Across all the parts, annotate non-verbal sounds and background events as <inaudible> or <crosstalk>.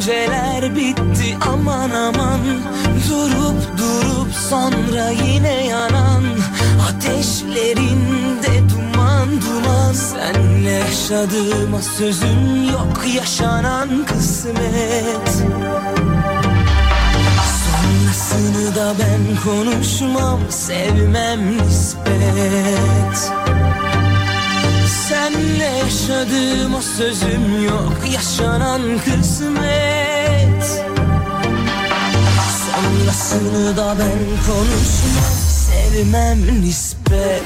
Düşünceler bitti aman aman. Durup durup sonra yine yanan. Ateşlerinde duman duman. Senle yaşadığıma sözüm yok yaşanan kısmet. Sonrasını da ben konuşmam sevmem nispet Senle yaşadığım o sözüm yok. Yaşanan kısmet. Sonrasını da ben konuşmam. Sevmem nispet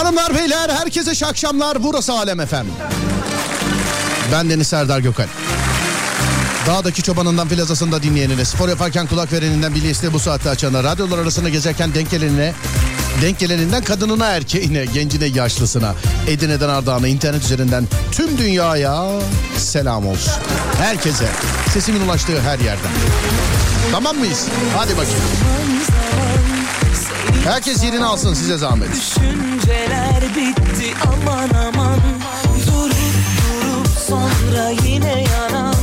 Hanımlar beyler herkese iyi akşamlar. Burası Alem efendim. Ben Deniz Serdar Gökal. Dağdaki çobanından plazasında dinleyenine, spor yaparken kulak vereninden bilinçli bu saatte açana, radyolar arasında gezerken denk gelenine, denk geleninden kadınına, erkeğine, gencine, yaşlısına, Edirne'den Ardahan'a, internet üzerinden tüm dünyaya selam olsun. Herkese, sesimin ulaştığı her yerden. Tamam mıyız? Hadi bakayım. Herkes yerini alsın size zahmet. Düşünceler bitti aman aman. Durup durup sonra yine yanan.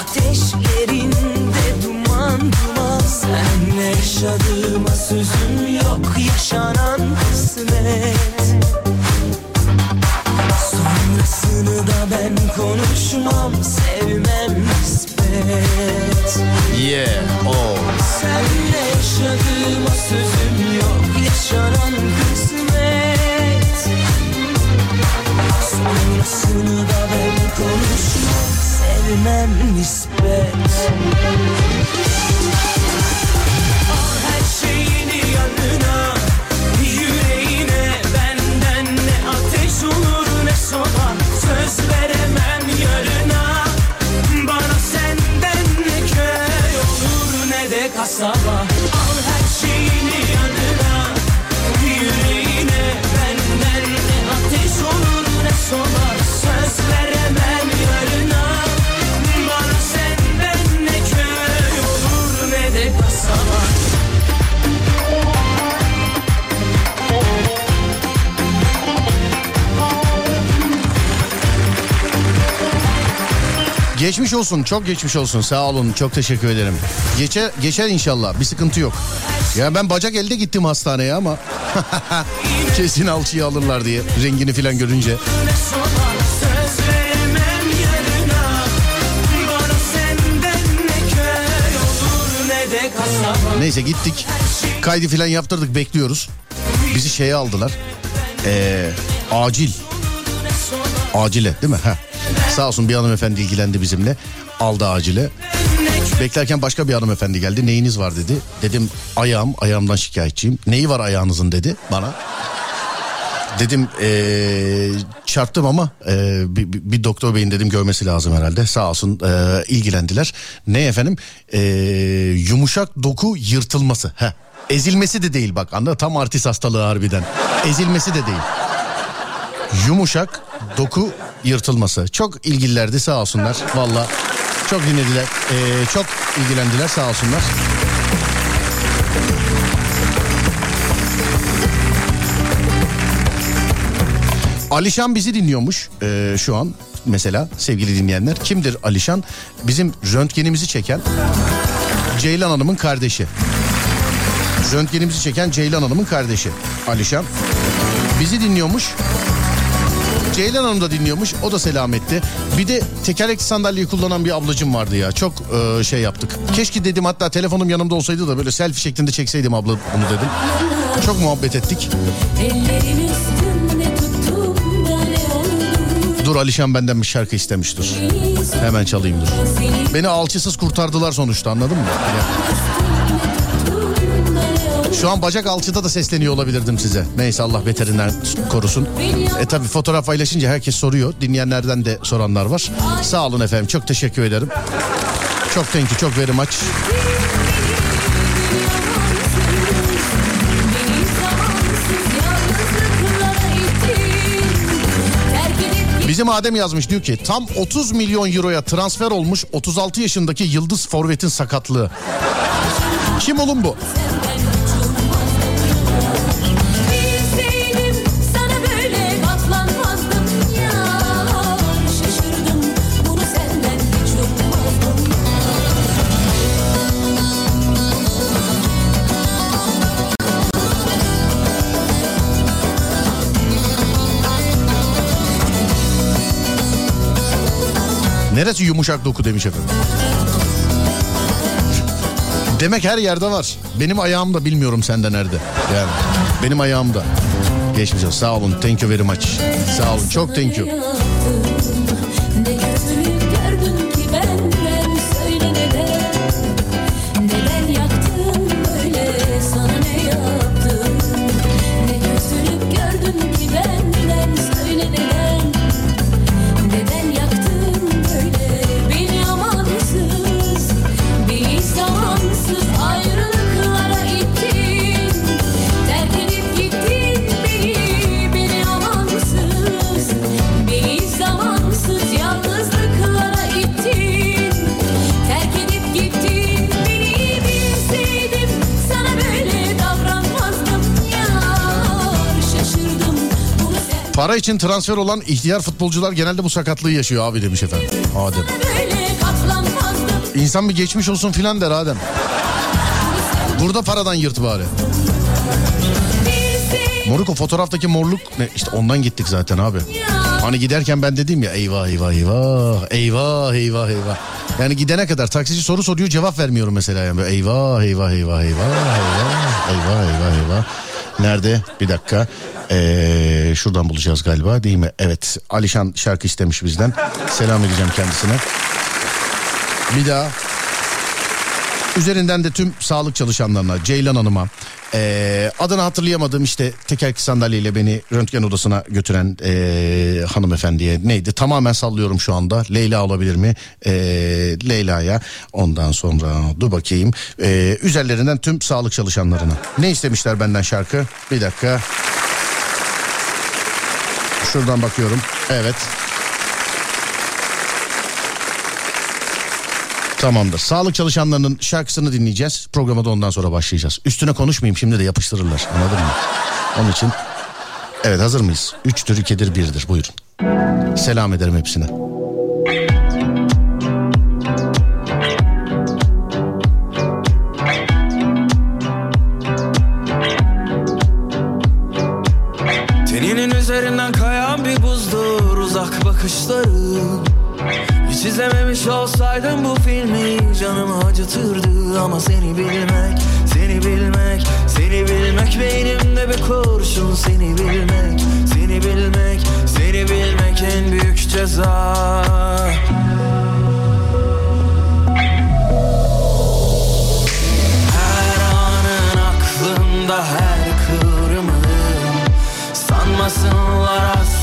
Ateşlerinde duman duman. Senle yaşadığıma sözüm yok yaşanan kısmet. Sonrasını da ben konuşmam sevmem Yeah, oh. Senle yaşadığıma sözüm yok. Yaşanan kısmet. Sonrasını da ben konuşmam sevmem nispet Geçmiş olsun, çok geçmiş olsun. Sağ olun, çok teşekkür ederim. Geçer, geçer inşallah, bir sıkıntı yok. Ya ben bacak elde gittim hastaneye ama <laughs> kesin alçıyı alırlar diye rengini filan görünce. Neyse gittik, kaydı filan yaptırdık, bekliyoruz. Bizi şeye aldılar. Ee, acil. Acile değil mi? Heh. Sağ olsun bir hanımefendi ilgilendi bizimle. Aldı acile. Beklerken başka bir hanımefendi geldi. Neyiniz var dedi. Dedim ayağım, ayağımdan şikayetçiyim. Neyi var ayağınızın dedi bana. Dedim ee, çarptım ama ee, bir, bir- doktor beyin dedim görmesi lazım herhalde. Sağ olsun ee, ilgilendiler. Ne efendim? Ee, yumuşak doku yırtılması. Heh. Ezilmesi de değil bak anladın tam artist hastalığı harbiden. Ezilmesi de değil. Yumuşak doku yırtılması. Çok ilgililerdi sağ olsunlar. Valla çok dinlediler. Ee, çok ilgilendiler sağ olsunlar. Alişan bizi dinliyormuş ee, şu an mesela sevgili dinleyenler. Kimdir Alişan? Bizim röntgenimizi çeken Ceylan Hanım'ın kardeşi. Röntgenimizi çeken Ceylan Hanım'ın kardeşi Alişan. Bizi dinliyormuş. Ceylan Hanım da dinliyormuş. O da selam etti. Bir de tekerlekli sandalyeyi kullanan bir ablacım vardı ya. Çok e, şey yaptık. Keşke dedim hatta telefonum yanımda olsaydı da böyle selfie şeklinde çekseydim abla bunu dedim. Çok muhabbet ettik. Dur Alişan benden bir şarkı istemiş dur. Hemen çalayım dur. Beni alçısız kurtardılar sonuçta anladın mı? Yani Şu an bacak alçıda da sesleniyor olabilirdim size. Neyse Allah beterinden korusun. E tabi fotoğraf paylaşınca herkes soruyor. Dinleyenlerden de soranlar var. Sağ olun efendim çok teşekkür ederim. Çok thank you çok very much. Bizim Adem yazmış diyor ki tam 30 milyon euroya transfer olmuş 36 yaşındaki Yıldız Forvet'in sakatlığı. Kim oğlum bu? Neresi yumuşak doku demiş efendim. Demek her yerde var. Benim ayağımda bilmiyorum sende nerede. Yani benim ayağımda. Geçmiş olsun. Sağ olun. Thank you very much. Sağ olun. Çok thank you. Para için transfer olan ihtiyar futbolcular genelde bu sakatlığı yaşıyor abi demiş efendim. Adem. İnsan bir geçmiş olsun filan der Adem. Burada paradan yırt bari. Moruk o fotoğraftaki morluk ne? İşte ondan gittik zaten abi. Hani giderken ben dedim ya eyvah eyvah eyvah eyvah eyvah eyvah. Yani gidene kadar taksici soru soruyor cevap vermiyorum mesela yani böyle eyvah eyvah eyvah eyvah eyvah eyvah eyvah eyvah. Nerede? Bir dakika. Ee, şuradan bulacağız galiba değil mi? Evet. Alişan şarkı istemiş bizden. Selam edeceğim kendisine. Bir daha Üzerinden de tüm sağlık çalışanlarına, Ceylan Hanım'a, eee, adını hatırlayamadığım işte tekerlekli sandalyeyle beni röntgen odasına götüren eee, hanımefendiye neydi? Tamamen sallıyorum şu anda. Leyla olabilir mi? Eee, Leyla'ya. Ondan sonra dur bakayım. Eee, üzerlerinden tüm sağlık çalışanlarına. Ne istemişler benden şarkı? Bir dakika. Şuradan bakıyorum. Evet. Tamamdır. Sağlık çalışanlarının şarkısını dinleyeceğiz. Programa da ondan sonra başlayacağız. Üstüne konuşmayayım şimdi de yapıştırırlar. Anladın mı? Onun için. Evet hazır mıyız? Üçtür, ikidir, birdir. Buyurun. Selam ederim hepsine. Bakışların Hiç izlememiş olsaydım bu filmi canımı acıtırdı. Ama seni bilmek, seni bilmek, seni bilmek Beynimde bir kurşun. Seni bilmek, seni bilmek, seni bilmek en büyük ceza. Her anın aklımda her kıvrımın Sanmasınlar asla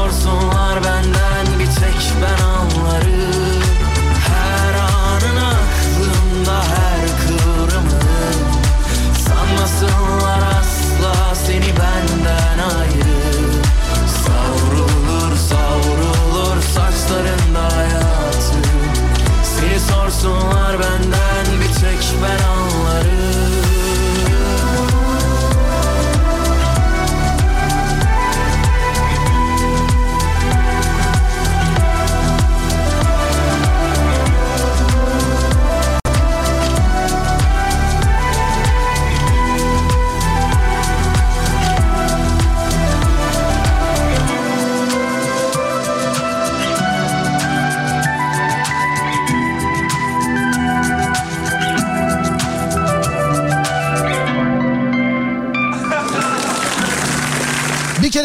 Saklıyorsunlar benden bir tek ben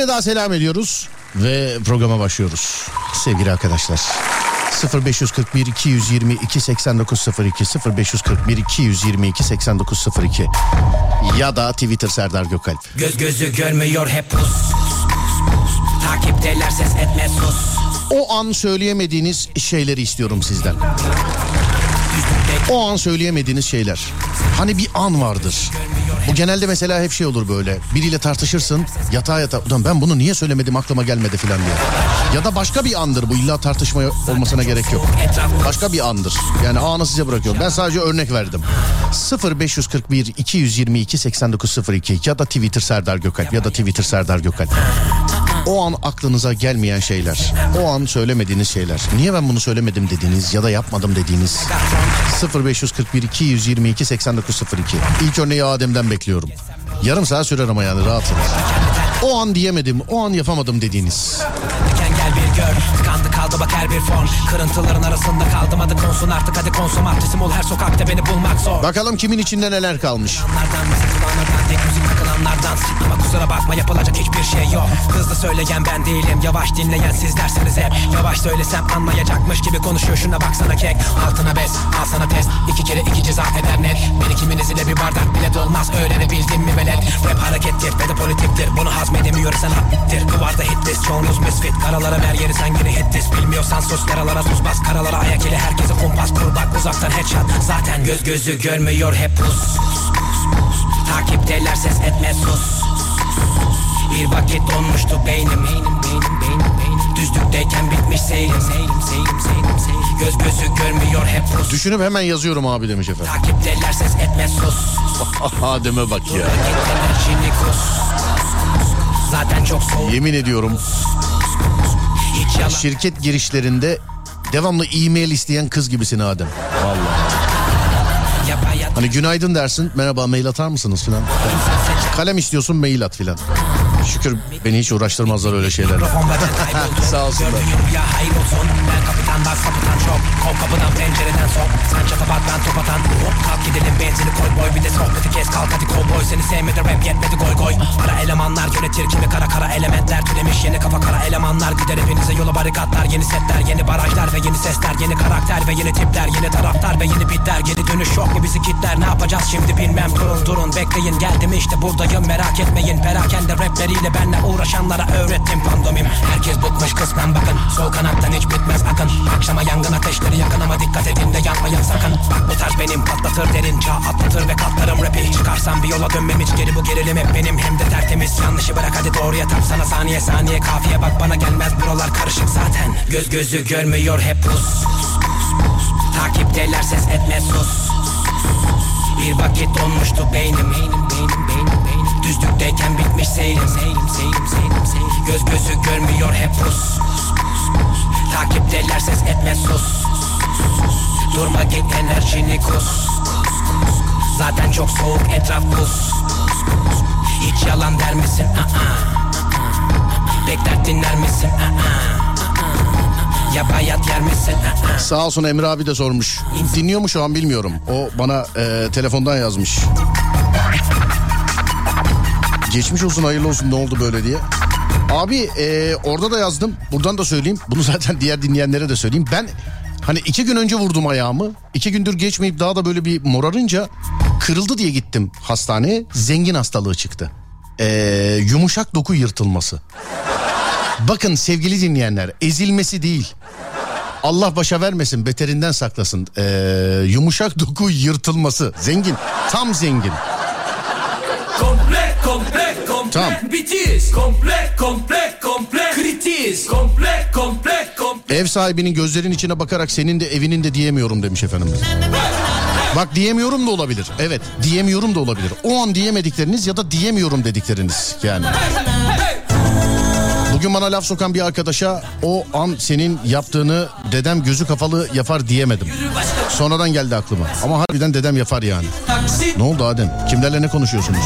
kere daha selam ediyoruz ve programa başlıyoruz. Sevgili arkadaşlar. 0541 222 8902 0541 222 8902 ya da Twitter Serdar Gökalp. Göz gözü görmüyor hep pus Takipteler ses etme sus O an söyleyemediğiniz şeyleri istiyorum sizden. O an söyleyemediğiniz şeyler. Hani bir an vardır. Genelde mesela hep şey olur böyle. Biriyle tartışırsın yatağa yatağa. Ulan ben bunu niye söylemedim aklıma gelmedi filan diye. Ya da başka bir andır bu illa tartışma olmasına gerek yok. Başka bir andır. Yani anı size bırakıyorum. Ben sadece örnek verdim. 0541 222 8902 ya da Twitter Serdar Gökalp ya da Twitter Serdar Gökalp. O an aklınıza gelmeyen şeyler. O an söylemediğiniz şeyler. Niye ben bunu söylemedim dediğiniz ya da yapmadım dediğiniz. 0541 222 8902. İlk örneği Adem'den bekliyorum. Yarım saat sürer ama yani rahatsınız. O an diyemedim, o an yapamadım dediğiniz. Gör Tıkandı kaldı bak her bir fon Kırıntıların arasında kaldım hadi konsun artık hadi konsum Artisim ol her sokakta beni bulmak zor Bakalım kimin içinde neler kalmış. Müzik tek müzik takılanlardan Ama kusura bakma yapılacak hiçbir şey yok. Hızlı söyleyen ben değilim yavaş dinleyen sizlersiniz hep. Yavaş söylesem anlayacakmış gibi konuşuyor şuna baksana kek. Altına bez al sana test. İki kere iki ceza eder net. Beni kiminiz ile bir bardak bile dolmaz öğrenebildim mi velet? Rap harekettir ve de politiktir. Bunu hazmedemiyorsan hattir. Duvarda hit list çoğunuz misfit. Karalara ver yeri sen yine hit list Bilmiyorsan sus yaralara tuz bas. Karalara ayak ile herkese kumpas. Kur bak uzaktan headshot. Zaten göz gözü görmüyor hep pus Takipteler ses etme sus Bir vakit donmuştu beynim Beynim beynim beynim beynim Düzlükteyken bitmiş seyrim Seyrim seyrim seyrim seyrim Göz gözü görmüyor hep pus Düşünüp hemen yazıyorum abi demiş efendim. Takipteler ses etme sus <laughs> Adem'e bak ya. Zaten çok soğuk Yemin ediyorum şirket girişlerinde devamlı e-mail isteyen kız gibisin Adem. Vallahi. Hani günaydın dersin merhaba mail atar mısınız filan. Kalem istiyorsun mail at filan. Şükür beni hiç uğraştırmazlar öyle şeylerle. <laughs> Sağ olsunlar. Elemanlar yönetir kimi kara kara elementler Türemiş yeni kafa kara elemanlar Gider hepinize yola barikatlar Yeni setler yeni barajlar ve yeni sesler Yeni karakter ve yeni tipler Yeni taraftar ve yeni bitler Geri dönüş yok mu bizi kitler Ne yapacağız şimdi bilmem Durun durun bekleyin geldim işte buradayım Merak etmeyin perakende rapleriyle benle uğraşanlara öğrettim pandomim. Herkes bıkmış kısmen bakın. Sol kanattan hiç bitmez akın. Akşama yangın ateşleri yakın ama dikkat edin de yanmayın sakın. Bak bu tarz benim patlatır derin çağ atlatır ve katlarım rapi Çıkarsam bir yola dönmem hiç geri bu gerilim hep benim. Hem de tertemiz yanlışı bırak hadi doğruya tap sana saniye saniye kafiye bak bana gelmez. Buralar karışık zaten. Göz gözü görmüyor hep pus Takipteler ses etme sus. Bir vakit donmuştu Beynim beynim beynim beynim Düzlükteyken bitmiş seyrim Seyrim seyrim seyrim seyrim Göz gözü görmüyor hep pus Takipteler ses etme sus Durma git enerjini kus Zaten çok soğuk etraf buz Hiç yalan der misin? Aa. Bekler dinler misin? Aa. Ya bayat yer misin? Aa. Sağ olsun Emre abi de sormuş. Dinliyor mu şu an bilmiyorum. O bana e, telefondan yazmış. Geçmiş olsun hayırlı olsun ne oldu böyle diye. Abi e, orada da yazdım. Buradan da söyleyeyim. Bunu <laughs> zaten diğer dinleyenlere de söyleyeyim. Ben hani iki gün önce vurdum ayağımı. İki gündür geçmeyip daha da böyle bir morarınca kırıldı diye gittim hastaneye. Zengin hastalığı çıktı. E, yumuşak doku yırtılması. Bakın sevgili dinleyenler ezilmesi değil. Allah başa vermesin beterinden saklasın. Ee, yumuşak doku yırtılması. Zengin. Tam zengin. Komple Tamam. bitiz. Komple, komple, komple kritiz. Komple, komple, komple. Ev sahibinin gözlerinin içine bakarak senin de evinin de diyemiyorum demiş efendimiz. Bak diyemiyorum da olabilir. Evet diyemiyorum da olabilir. O an diyemedikleriniz ya da diyemiyorum dedikleriniz yani. Bugün bana laf sokan bir arkadaşa o an senin yaptığını dedem gözü kafalı yapar diyemedim. Sonradan geldi aklıma. Ama harbiden dedem yapar yani. Ne oldu Adem? Kimlerle ne konuşuyorsunuz?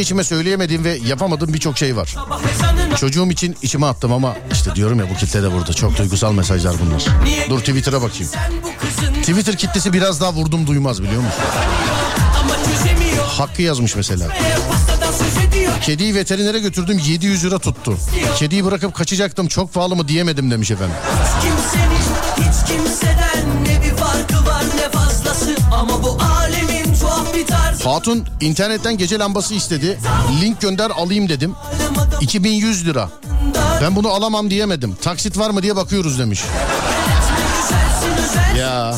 içime söyleyemediğim ve yapamadığım birçok şey var. Çocuğum için içime attım ama işte diyorum ya bu kitle de burada. Çok duygusal mesajlar bunlar. Dur Twitter'a bakayım. Twitter kitlesi biraz daha vurdum duymaz biliyor musun? Hakkı yazmış mesela. Kediyi veterinere götürdüm 700 lira tuttu. Kediyi bırakıp kaçacaktım çok pahalı mı diyemedim demiş efendim. Hiç kimsenin hiç kimseden ne bir farkı var ne fazlası ama bu Hatun internetten gece lambası istedi. Link gönder alayım dedim. 2100 lira. Ben bunu alamam diyemedim. Taksit var mı diye bakıyoruz demiş. Ya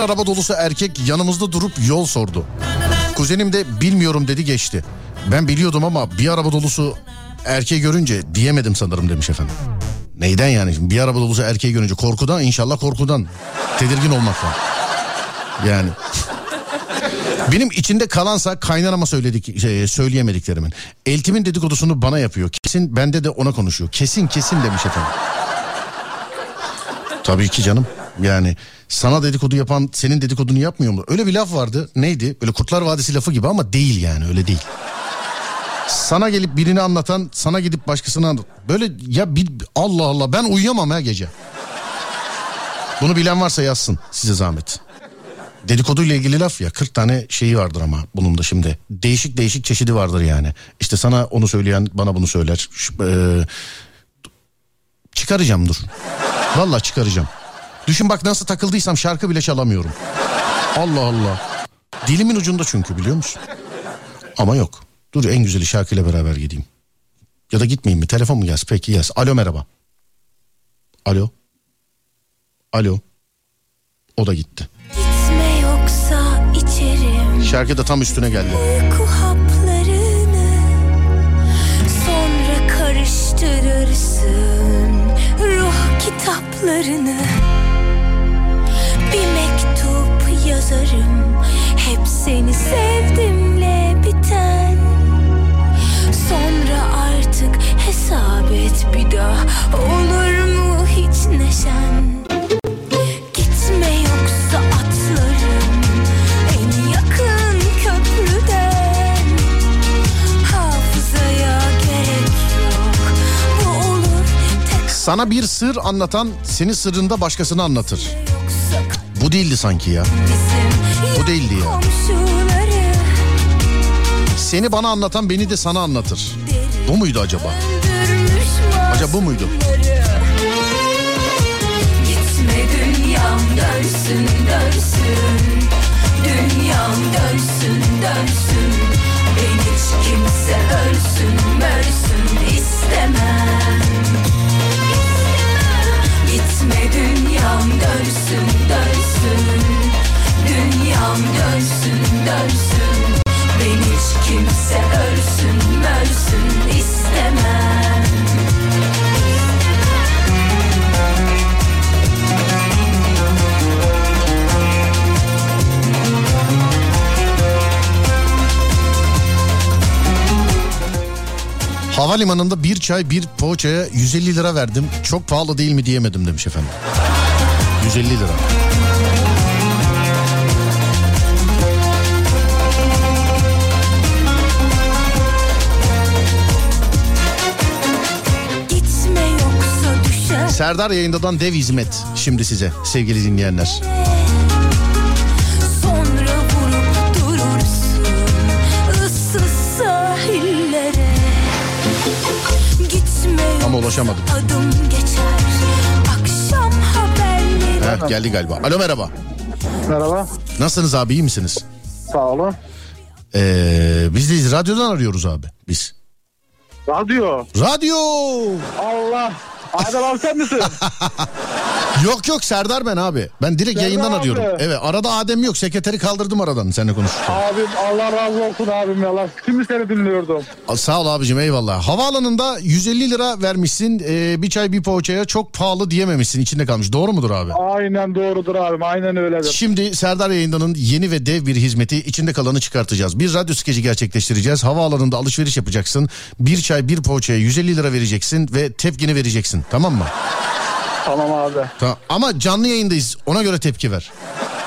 araba dolusu erkek yanımızda durup yol sordu. Kuzenim de bilmiyorum dedi geçti. Ben biliyordum ama bir araba dolusu erkeği görünce diyemedim sanırım demiş efendim. Neyden yani? Bir araba dolusu erkeği görünce korkudan inşallah korkudan. Tedirgin olmaktan. Yani. Benim içinde kalansa kaynanama söyledik şey, söyleyemediklerimin. Eltimin dedikodusunu bana yapıyor. Kesin bende de ona konuşuyor. Kesin kesin demiş efendim. Tabii ki canım. Yani sana dedikodu yapan senin dedikodunu yapmıyor mu? Öyle bir laf vardı. Neydi? Böyle Kurtlar Vadisi lafı gibi ama değil yani öyle değil. Sana gelip birini anlatan sana gidip başkasına. Böyle ya bir, Allah Allah ben uyuyamam ha gece. Bunu bilen varsa yazsın size zahmet. Dedikodu ile ilgili laf ya 40 tane şeyi vardır ama bunun da şimdi. Değişik değişik çeşidi vardır yani. İşte sana onu söyleyen bana bunu söyler. Şu, eee, çıkaracağım dur. Vallahi çıkaracağım. Düşün bak nasıl takıldıysam şarkı bile çalamıyorum. Allah Allah. Dilimin ucunda çünkü biliyor musun? Ama yok. Dur en güzeli şarkıyla beraber gideyim. Ya da gitmeyeyim mi? Telefon mu gelsin? Peki yaz. Alo merhaba. Alo. Alo. O da gitti. Gitme yoksa içerim Şarkı da tam üstüne geldi. uyku haplarını Sonra karıştırırsın ruh kitaplarını yazarım. Hep seni sevdimle biten. Sonra artık hesap et bir daha. Olur mu hiç neşen? Sana bir sır anlatan seni sırrında başkasına anlatır. Bu değildi sanki ya. Bu değildi ya. Seni bana anlatan beni de sana anlatır. Bu muydu acaba? Acaba bu muydu? Gitme dünyam dönsün dönsün Dünyam dönsün dönsün Ben hiç kimse ölsün mörsün istemem Gitme dünyam dönsün dönsün Dünyam dönsün dönsün Ben hiç kimse ölsün mörsün istemem Havalimanında bir çay bir poğaçaya 150 lira verdim. Çok pahalı değil mi diyemedim demiş efendim. 150 lira. Serdar yayındadan dev hizmet şimdi size sevgili dinleyenler. Ama ulaşamadım. adım geçer Akşam haberleri Heh, geldi galiba. Alo merhaba. Merhaba. Nasılsınız abi iyi misiniz? Sağ olun. Ee, biz deyiz radyodan arıyoruz abi biz. Radyo. Radyo! Allah. Adem abi sen misin? <laughs> Yok yok Serdar ben abi. Ben direkt Serdar yayından abi. arıyorum. Evet arada Adem yok sekreteri kaldırdım aradan seninle konuşurken. abim Allah razı olsun abim ya. Şimdi seni dinliyordum. Aa, Sağ ol abicim eyvallah. Havaalanında 150 lira vermişsin ee, bir çay bir poğaçaya çok pahalı diyememişsin içinde kalmış. Doğru mudur abi? Aynen doğrudur abim. Aynen öyledir. Şimdi Serdar Yayından'ın yeni ve dev bir hizmeti içinde kalanı çıkartacağız. Bir radyo skeci gerçekleştireceğiz. Havaalanında alışveriş yapacaksın. Bir çay bir poğaçaya 150 lira vereceksin ve tepkini vereceksin. Tamam mı? Tamam abi. Tamam. Ama canlı yayındayız. Ona göre tepki ver.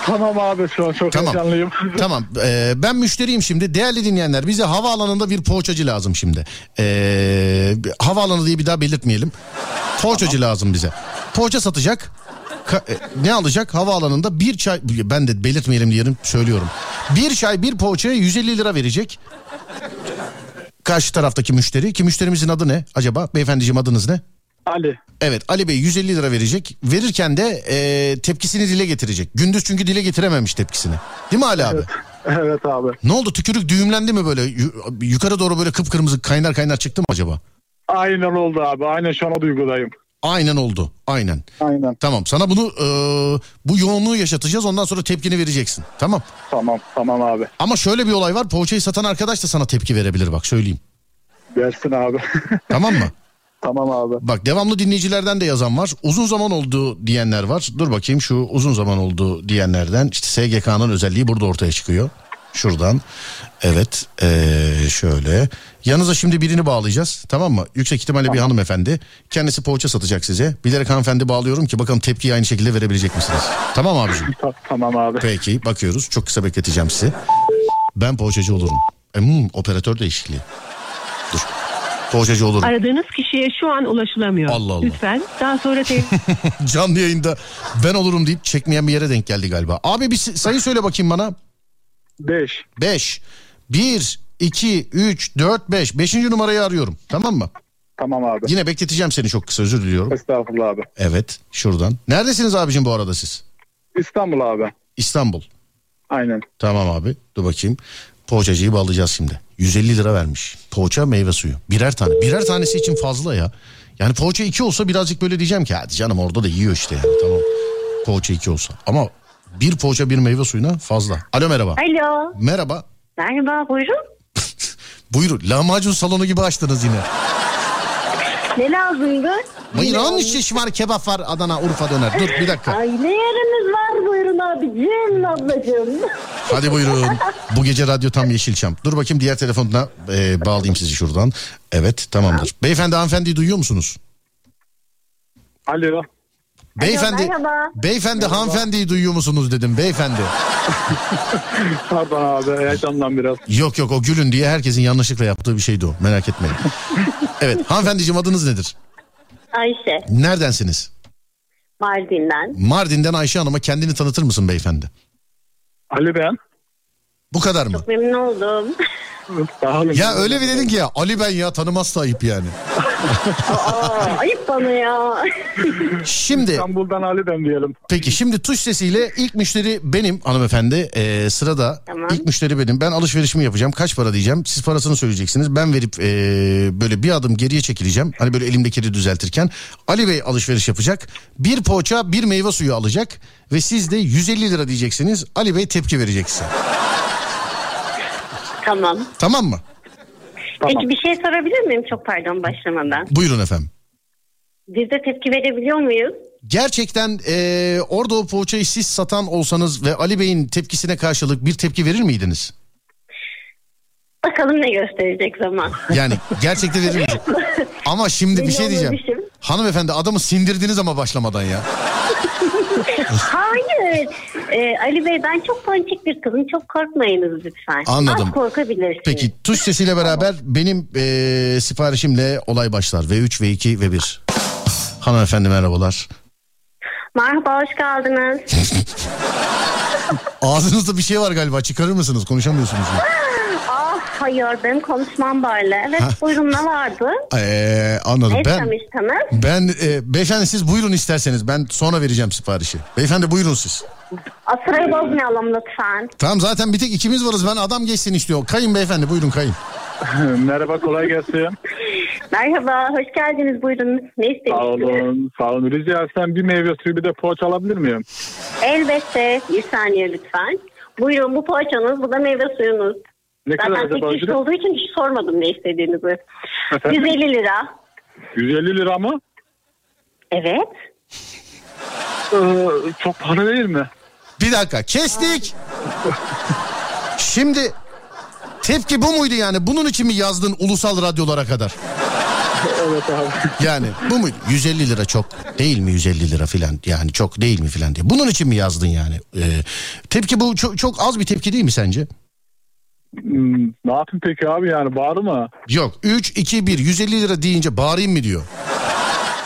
Tamam abi şu an çok Tamam. heyecanlıyım. <laughs> tamam. Ee, ben müşteriyim şimdi. Değerli dinleyenler bize havaalanında bir poğaçacı lazım şimdi. Ee, havaalanı diye bir daha belirtmeyelim. Poğaçacı lazım bize. Poğaça satacak. Ka- e, ne alacak? Havaalanında bir çay... Ben de belirtmeyelim diyelim söylüyorum. Bir çay bir poğaçaya 150 lira verecek. Karşı taraftaki müşteri. Ki müşterimizin adı ne acaba? Beyefendiciğim adınız ne? Ali. Evet Ali Bey 150 lira verecek. Verirken de e, tepkisini dile getirecek. Gündüz çünkü dile getirememiş tepkisini. Değil mi Ali abi? <laughs> Evet abi. Ne oldu tükürük düğümlendi mi böyle? Yu- yukarı doğru böyle kıpkırmızı kaynar kaynar çıktı mı acaba? Aynen oldu abi. Aynen şu an o duygudayım. Aynen oldu. Aynen. Aynen. Tamam sana bunu e, bu yoğunluğu yaşatacağız ondan sonra tepkini vereceksin. Tamam. Tamam. Tamam abi. Ama şöyle bir olay var. Poğaçayı satan arkadaş da sana tepki verebilir bak söyleyeyim. Versin abi. <laughs> Tamam mı? Tamam abi. Bak devamlı dinleyicilerden de yazan var. Uzun zaman oldu diyenler var. Dur bakayım şu uzun zaman oldu diyenlerden. İşte SGK'nın özelliği burada ortaya çıkıyor. Şuradan. Evet. ee, şöyle. Yanınıza şimdi birini bağlayacağız. Tamam mı? Yüksek ihtimalle bir hanımefendi. Kendisi poğaça satacak size. Bilerek hanımefendi bağlıyorum ki bakalım tepkiyi aynı şekilde verebilecek misiniz? Tamam abicim. Ta- tamam abi. Peki bakıyoruz. Çok kısa bekleteceğim sizi. Ben poğaçacı olurum. E, hmm, operatör değişikliği. Dur. Poğaçacı olurum. Aradığınız kişiye şu an ulaşılamıyor. Allah Allah. Lütfen daha sonra te- <laughs> Canlı yayında ben olurum deyip çekmeyen bir yere denk geldi galiba. Abi bir sayı söyle bakayım bana. 5. 5. 1, 2, 3, 4, 5. Beşinci numarayı arıyorum. Tamam mı? Tamam abi. Yine bekleteceğim seni çok kısa özür diliyorum. Estağfurullah abi. Evet şuradan. Neredesiniz abicim bu arada siz? İstanbul abi. İstanbul. Aynen. Tamam abi dur bakayım. Poğaçacıyı bağlayacağız şimdi. 150 lira vermiş. Poğaça meyve suyu. Birer tane. Birer tanesi için fazla ya. Yani poğaça 2 olsa birazcık böyle diyeceğim ki hadi canım orada da yiyor işte yani tamam. Poğaça 2 olsa. Ama bir poğaça bir meyve suyuna fazla. Alo merhaba. Alo. Merhaba. Merhaba buyurun. <laughs> Buyurun. Lahmacun salonu gibi açtınız yine. Ne lazımdı? Buyurun şiş var, kebap var, Adana, Urfa döner. Dur bir dakika. Ay ne yeriniz var buyurun abicim ablacığım. Hadi buyurun. Bu gece radyo tam Yeşilçam. Dur bakayım diğer telefonuna e, bağlayayım sizi şuradan. Evet tamamdır. Beyefendi hanımefendiyi duyuyor musunuz? Alo. Beyefendi, merhaba. beyefendi hanımefendiyi duyuyor musunuz dedim beyefendi. <laughs> Pardon abi. Heyecandan biraz. Yok yok o gülün diye herkesin yanlışlıkla yaptığı bir şeydi o merak etmeyin. <laughs> evet hanımefendiciğim adınız nedir? Ayşe Neredensiniz? Mardin'den. Mardin'den Ayşe Hanım'a kendini tanıtır mısın beyefendi? Ali ben. Bu kadar mı? Memnun oldum. Sağ olun. Ya öyle bir dedin ki ya Ali ben ya tanımaz da ayıp yani. Aa, ayıp bana ya. Şimdi İstanbul'dan Ali ben diyelim. Peki şimdi tuş sesiyle ilk müşteri benim hanımefendi. Ee, sırada Tamam. ilk müşteri benim. Ben alışverişimi yapacağım. Kaç para diyeceğim? Siz parasını söyleyeceksiniz. Ben verip ee, böyle bir adım geriye çekileceğim. Hani böyle elimdekileri düzeltirken. Ali Bey alışveriş yapacak. Bir poğaça bir meyve suyu alacak. Ve siz de 150 lira diyeceksiniz. Ali Bey tepki verecek size tamam. tamam mı? Peki bir şey sorabilir miyim? Çok pardon başlamadan. Buyurun efendim. Biz de tepki verebiliyor muyuz? Gerçekten ee, orada o poğaçayı siz satan olsanız ve Ali Bey'in tepkisine karşılık bir tepki verir miydiniz? Bakalım ne gösterecek zaman. Yani gerçekten verir miydiniz? <laughs> Ama şimdi bir şey diyeceğim. Hanımefendi adamı sindirdiniz ama başlamadan ya. <laughs> Hayır. Ee, Ali Bey ben çok ponçik bir kızım. Çok korkmayınız lütfen. Anladım. Az korkabilirsiniz. Peki tuş sesiyle beraber benim eee, siparişimle olay başlar. V3, V2, V1. Hanımefendi merhabalar. Merhaba hoş geldiniz. <laughs> Ağzınızda bir şey var galiba çıkarır mısınız? Konuşamıyorsunuz. <laughs> hayır benim konuşmam böyle. Evet buyurun ne vardı? Ee, anladım. Ne Ben istemiştiniz? ben e, beyefendi siz buyurun isterseniz. Ben sonra vereceğim siparişi. Beyefendi buyurun siz. Sırayı bozmayalım lütfen. Tamam zaten bir tek ikimiz varız. Ben adam geçsin istiyor. Kayın beyefendi buyurun kayın. <laughs> Merhaba kolay gelsin. Merhaba hoş geldiniz buyurun. Ne Sağ istemiştiniz? olun. Sağ olun. Rica etsem bir meyve suyu bir de poğaça alabilir miyim? Elbette bir saniye lütfen. Buyurun bu poğaçanız bu da meyve suyunuz. Ne kadar Zaten acaba tek kişi ücret? olduğu için hiç sormadım ne istediğinizi. Efendim? 150 lira. 150 lira mı? Evet. Ee, çok para değil mi? Bir dakika kestik. Şimdi tepki bu muydu yani? Bunun için mi yazdın ulusal radyolara kadar? Evet abi. Yani bu mu? 150 lira çok değil mi 150 lira filan yani çok değil mi filan diye. Bunun için mi yazdın yani? Ee, tepki bu çok, çok az bir tepki değil mi sence? Hmm, ne yapayım peki abi yani bağırı mı? Yok 3 2 1 150 lira deyince bağırayım mı diyor.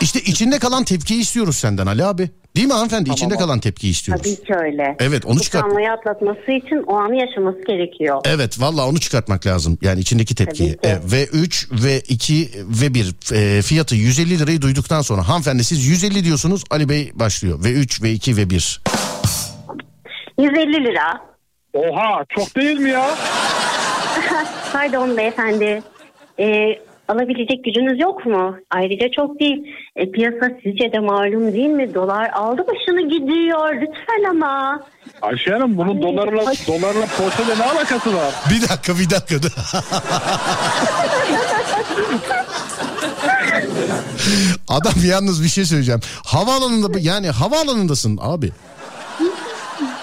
İşte içinde kalan tepkiyi istiyoruz senden Ali abi. Değil mi hanımefendi? İçinde kalan tepkiyi istiyoruz. Tabii ki öyle. Evet, onu çıkart- Utanmayı atlatması için o anı yaşaması gerekiyor. Evet valla onu çıkartmak lazım. Yani içindeki tepkiyi. E, ve 3 ve 2 ve 1 e, fiyatı 150 lirayı duyduktan sonra hanımefendi siz 150 diyorsunuz Ali Bey başlıyor. Ve 3 ve 2 ve 1. 150 lira. Oha çok değil mi ya? Pardon beyefendi. Ee, alabilecek gücünüz yok mu? Ayrıca çok değil. E, piyasa sizce de malum değil mi? Dolar aldı başını gidiyor. Lütfen ama. Ayşe Hanım bunun Ay, dolarla ay. dolarla poğaçayla ne alakası var? Bir dakika bir dakika. <laughs> Adam yalnız bir şey söyleyeceğim. Havaalanında yani havaalanındasın abi.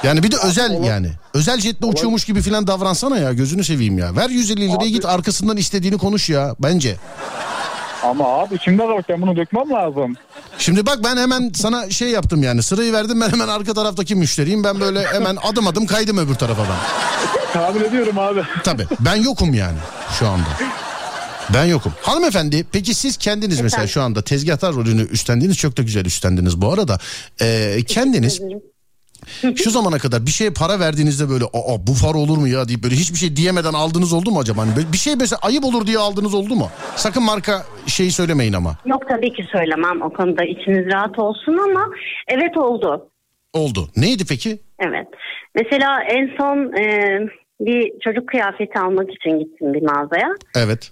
Yani bir de özel yani. Özel jetle uçuyormuş gibi filan davransana ya gözünü seveyim ya. Ver 150 liraya Abi- git arkasından istediğini konuş ya bence. Ama abi içimde bak ben bunu dökmem lazım. Şimdi bak ben hemen sana şey yaptım yani sırayı verdim ben hemen arka taraftaki müşteriyim. Ben böyle hemen adım adım kaydım öbür tarafa ben. Tahmin ediyorum abi. Tabii ben yokum yani şu anda. Ben yokum. Hanımefendi peki siz kendiniz mesela Efendim? şu anda tezgahtar rolünü üstlendiniz çok da güzel üstlendiniz bu arada. Ee, kendiniz şu zamana kadar bir şeye para verdiğinizde böyle aa bu para olur mu ya deyip böyle hiçbir şey diyemeden aldığınız oldu mu acaba? Hani bir şey mesela ayıp olur diye aldığınız oldu mu? Sakın marka şeyi söylemeyin ama. Yok tabii ki söylemem. O konuda içiniz rahat olsun ama evet oldu. Oldu. Neydi peki? Evet. Mesela en son e, bir çocuk kıyafeti almak için gittim bir mağazaya. Evet.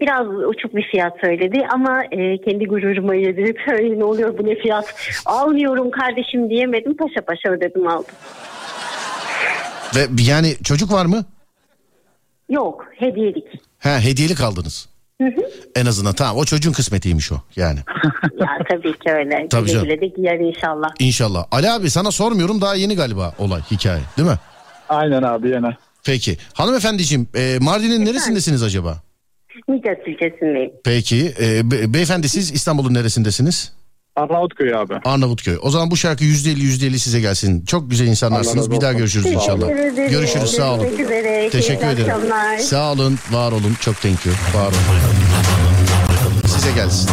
Biraz uçuk bir fiyat söyledi ama e, kendi gururuma yedirip "Ay, ne oluyor bu ne fiyat almıyorum kardeşim diyemedim paşa paşa ödedim aldım. Ve yani çocuk var mı? Yok hediyelik. Ha hediyelik aldınız. En azından tamam o çocuğun kısmetiymiş o yani. <laughs> Ya tabii ki öyle. Tabii canım. güle de giyer inşallah. İnşallah. Ali abi sana sormuyorum daha yeni galiba olay hikaye değil mi? Aynen abi yine. Peki. Hanımefendiciğim e, Mardin'in neresindesiniz acaba? Midyat ilçesindeyim. Peki. E, be- beyefendi siz İstanbul'un neresindesiniz? Arnavutköy abi. Arnavutköy. O zaman bu şarkı %50 %50 size gelsin. Çok güzel insanlarsınız. Bir daha görüşürüz inşallah. Ederim. Görüşürüz sağ olun. Görüşmek üzere. Teşekkür İyi ederim. akşamlar. Sağ olun, var olun. Çok thank you. Var olun. Size gelsin.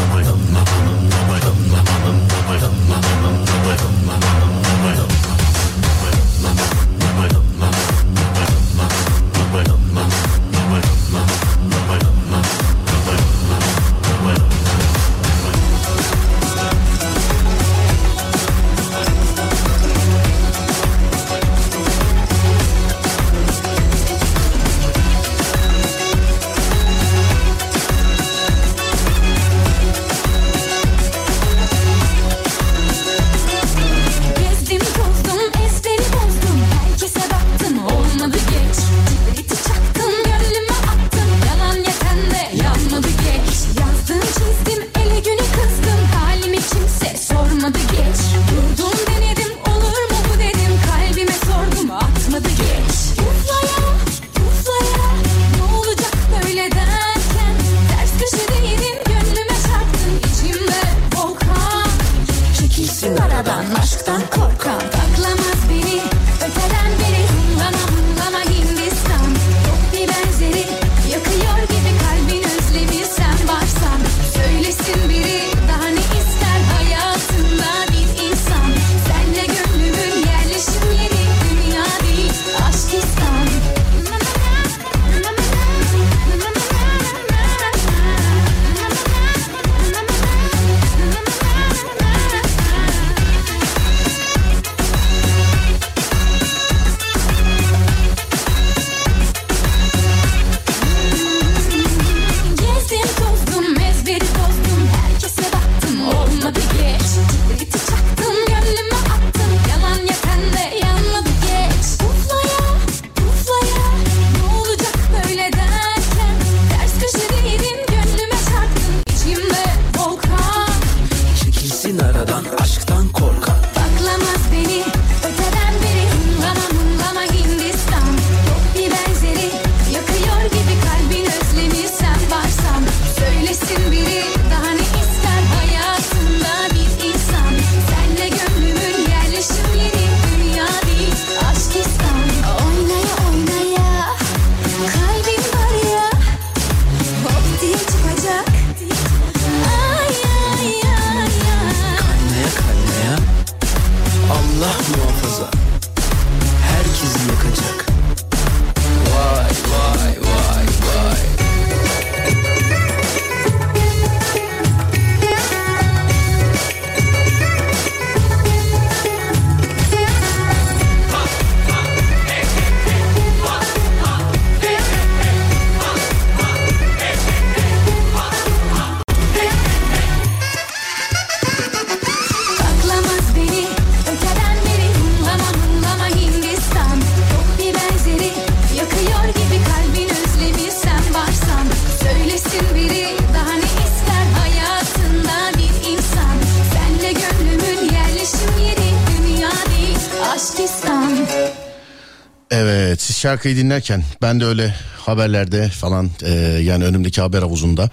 Şarkıyı dinlerken ben de öyle haberlerde falan e, yani önümdeki haber havuzunda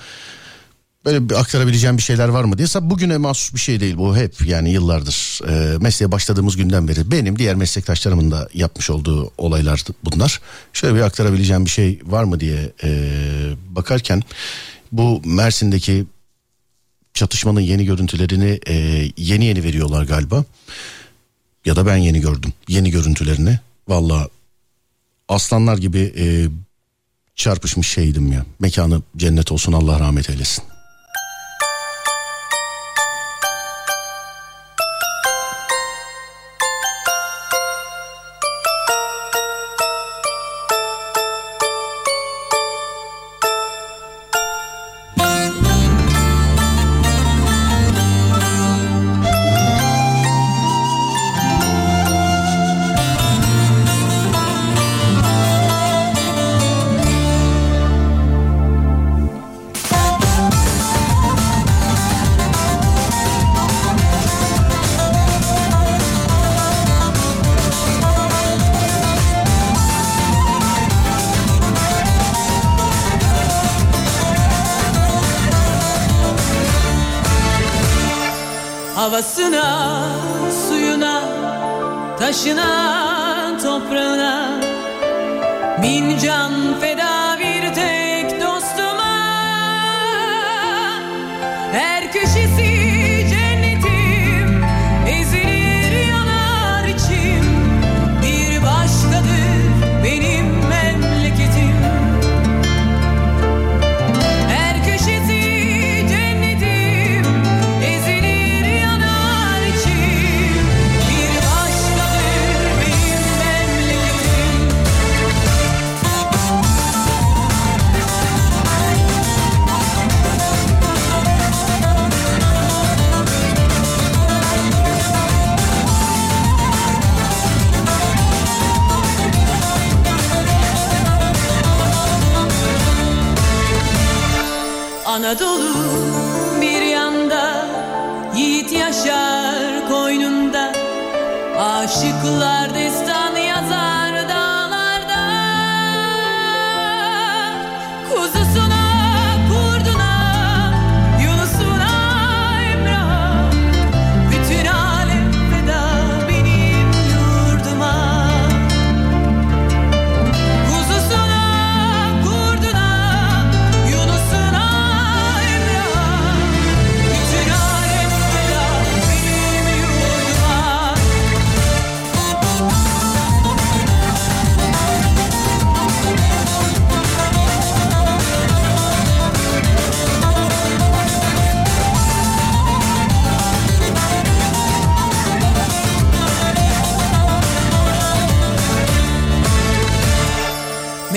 böyle bir aktarabileceğim bir şeyler var mı diye. Sa- Bugüne mahsus bir şey değil bu hep yani yıllardır e, mesleğe başladığımız günden beri benim diğer meslektaşlarımın da yapmış olduğu olaylar bunlar. Şöyle bir aktarabileceğim bir şey var mı diye e, bakarken bu Mersin'deki çatışmanın yeni görüntülerini e, yeni yeni veriyorlar galiba. Ya da ben yeni gördüm yeni görüntülerini. Vallahi aslanlar gibi e, çarpışmış şeydim ya. Mekanı cennet olsun Allah rahmet eylesin.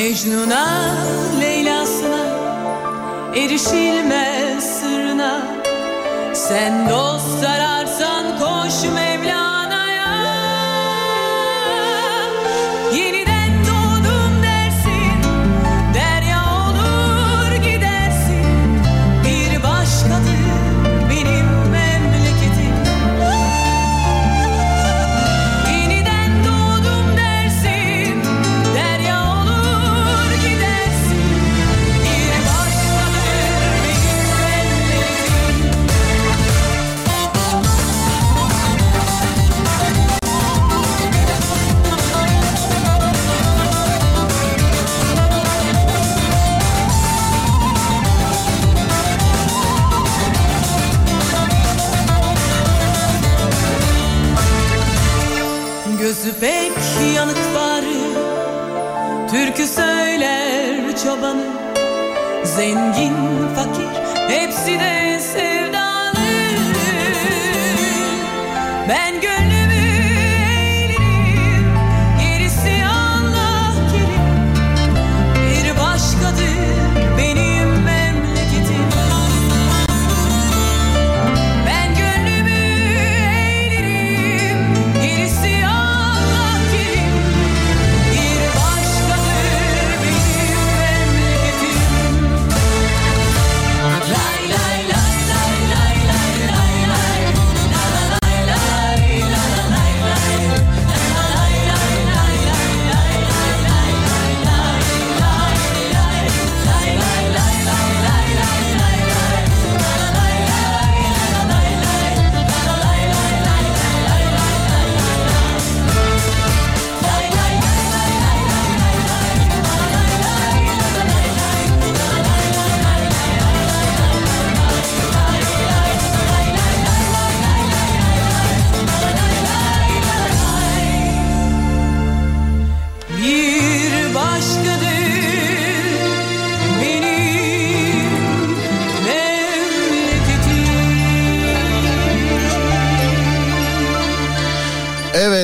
Mecnun'a, Leyla'sına Erişilmez sırrına. Sen dost ararsan Zengin fakir Hepsi de sevdalı. Ben gönlümü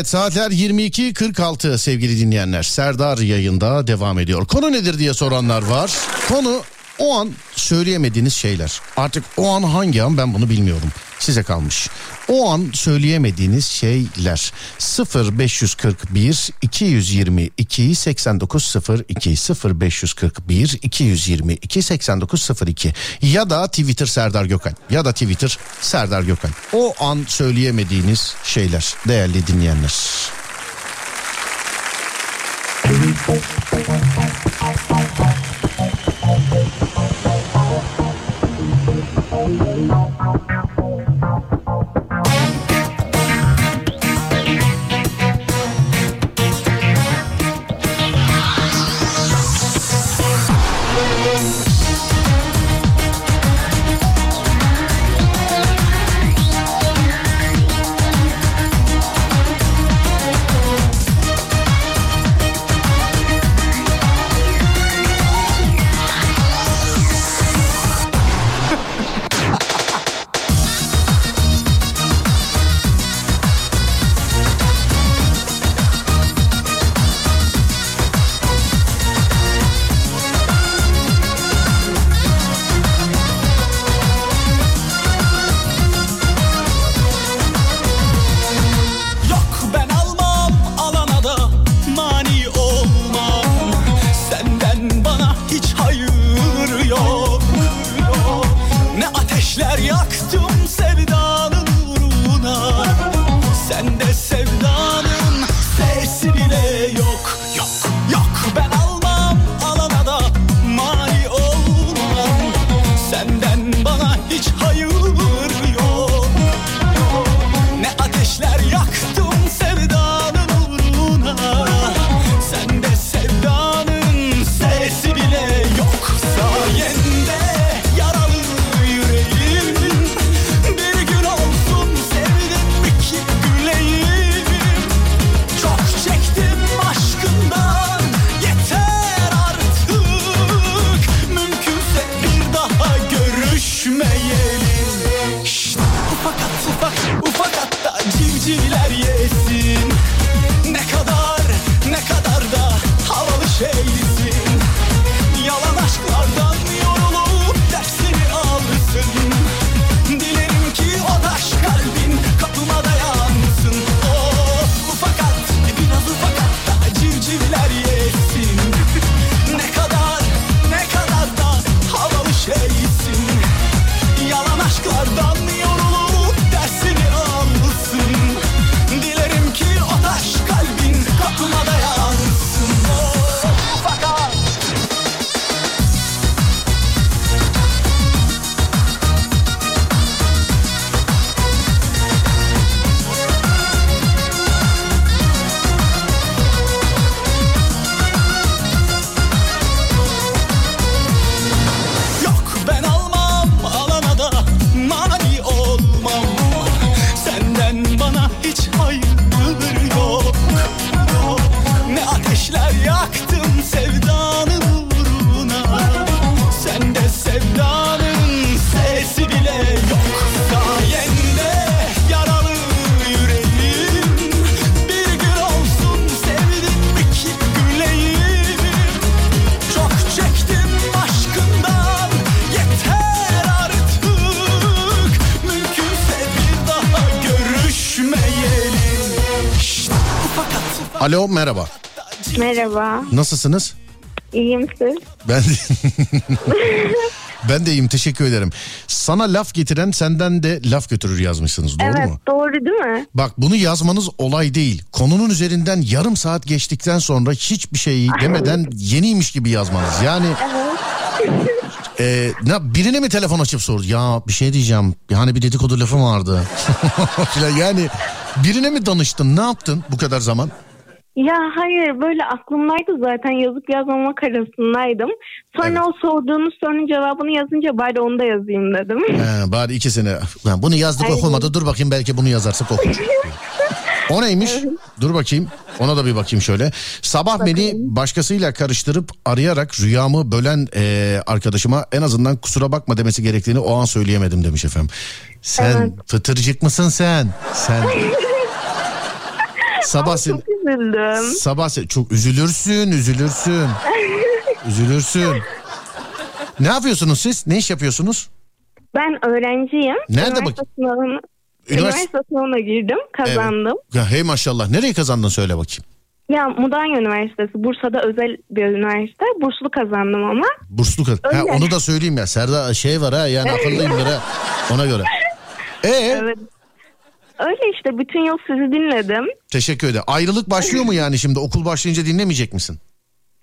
saatler 22.46 sevgili dinleyenler. Serdar yayında devam ediyor. Konu nedir diye soranlar var. Konu o an söyleyemediğiniz şeyler. Artık o an hangi an ben bunu bilmiyorum size kalmış. O an söyleyemediğiniz şeyler 0541 222 8902 0541 222 8902 ya da Twitter Serdar Gökal ya da Twitter Serdar Gökal. O an söyleyemediğiniz şeyler değerli dinleyenler. Thank <laughs> you. Alo merhaba. Merhaba. Nasılsınız? İyiyim siz? Ben de... <laughs> ben de iyiyim teşekkür ederim. Sana laf getiren senden de laf götürür yazmışsınız doğru evet mu? doğru değil mi? Bak bunu yazmanız olay değil. Konunun üzerinden yarım saat geçtikten sonra hiçbir şey demeden yeniymiş gibi yazmanız. Yani <laughs> e, ne, birine mi telefon açıp sordu? Ya bir şey diyeceğim. Yani bir dedikodu lafım vardı. <laughs> Yani birine mi danıştın? Ne yaptın bu kadar zaman? Ya hayır böyle aklımdaydı zaten yazıp yazmamak arasındaydım. Sonra o sorduğunuz sorunun cevabını yazınca bari onu da yazayım dedim. He, bari iki sene. Lan bunu yazdık Aynen. okumadı. Dur bakayım belki bunu yazarsak okur. <laughs> O neymiş? Dur bakayım. Ona da bir bakayım şöyle. Sabah beni başkasıyla karıştırıp arayarak rüyamı bölen eee, arkadaşıma en azından kusura bakma demesi gerektiğini o an söyleyemedim demiş efendim. Sen Evet. fıtırcık mısın sen? Sen <laughs> sabah sen, Çok üzüldüm. sabah sen çok üzülürsün, üzülürsün. <laughs> üzülürsün. Ne yapıyorsunuz siz? Ne iş yapıyorsunuz? Ben öğrenciyim. Nerede Üniversite sınavına, Ünivers- üniversite sınavına girdim kazandım. Ya hey maşallah. Nereye kazandın söyle bakayım. Ya Mudanya Üniversitesi Bursa'da özel bir üniversite. Burslu kazandım ama. Burslu kaz. Ha, onu da söyleyeyim ya. Serda şey var ha yani akıllıyımdır ha. Ona göre. <laughs> Ee, Evet. Öyle işte bütün yıl sizi dinledim. teşekkür ederim. Ayrılık başlıyor mu yani şimdi? Okul başlayınca dinlemeyecek misin?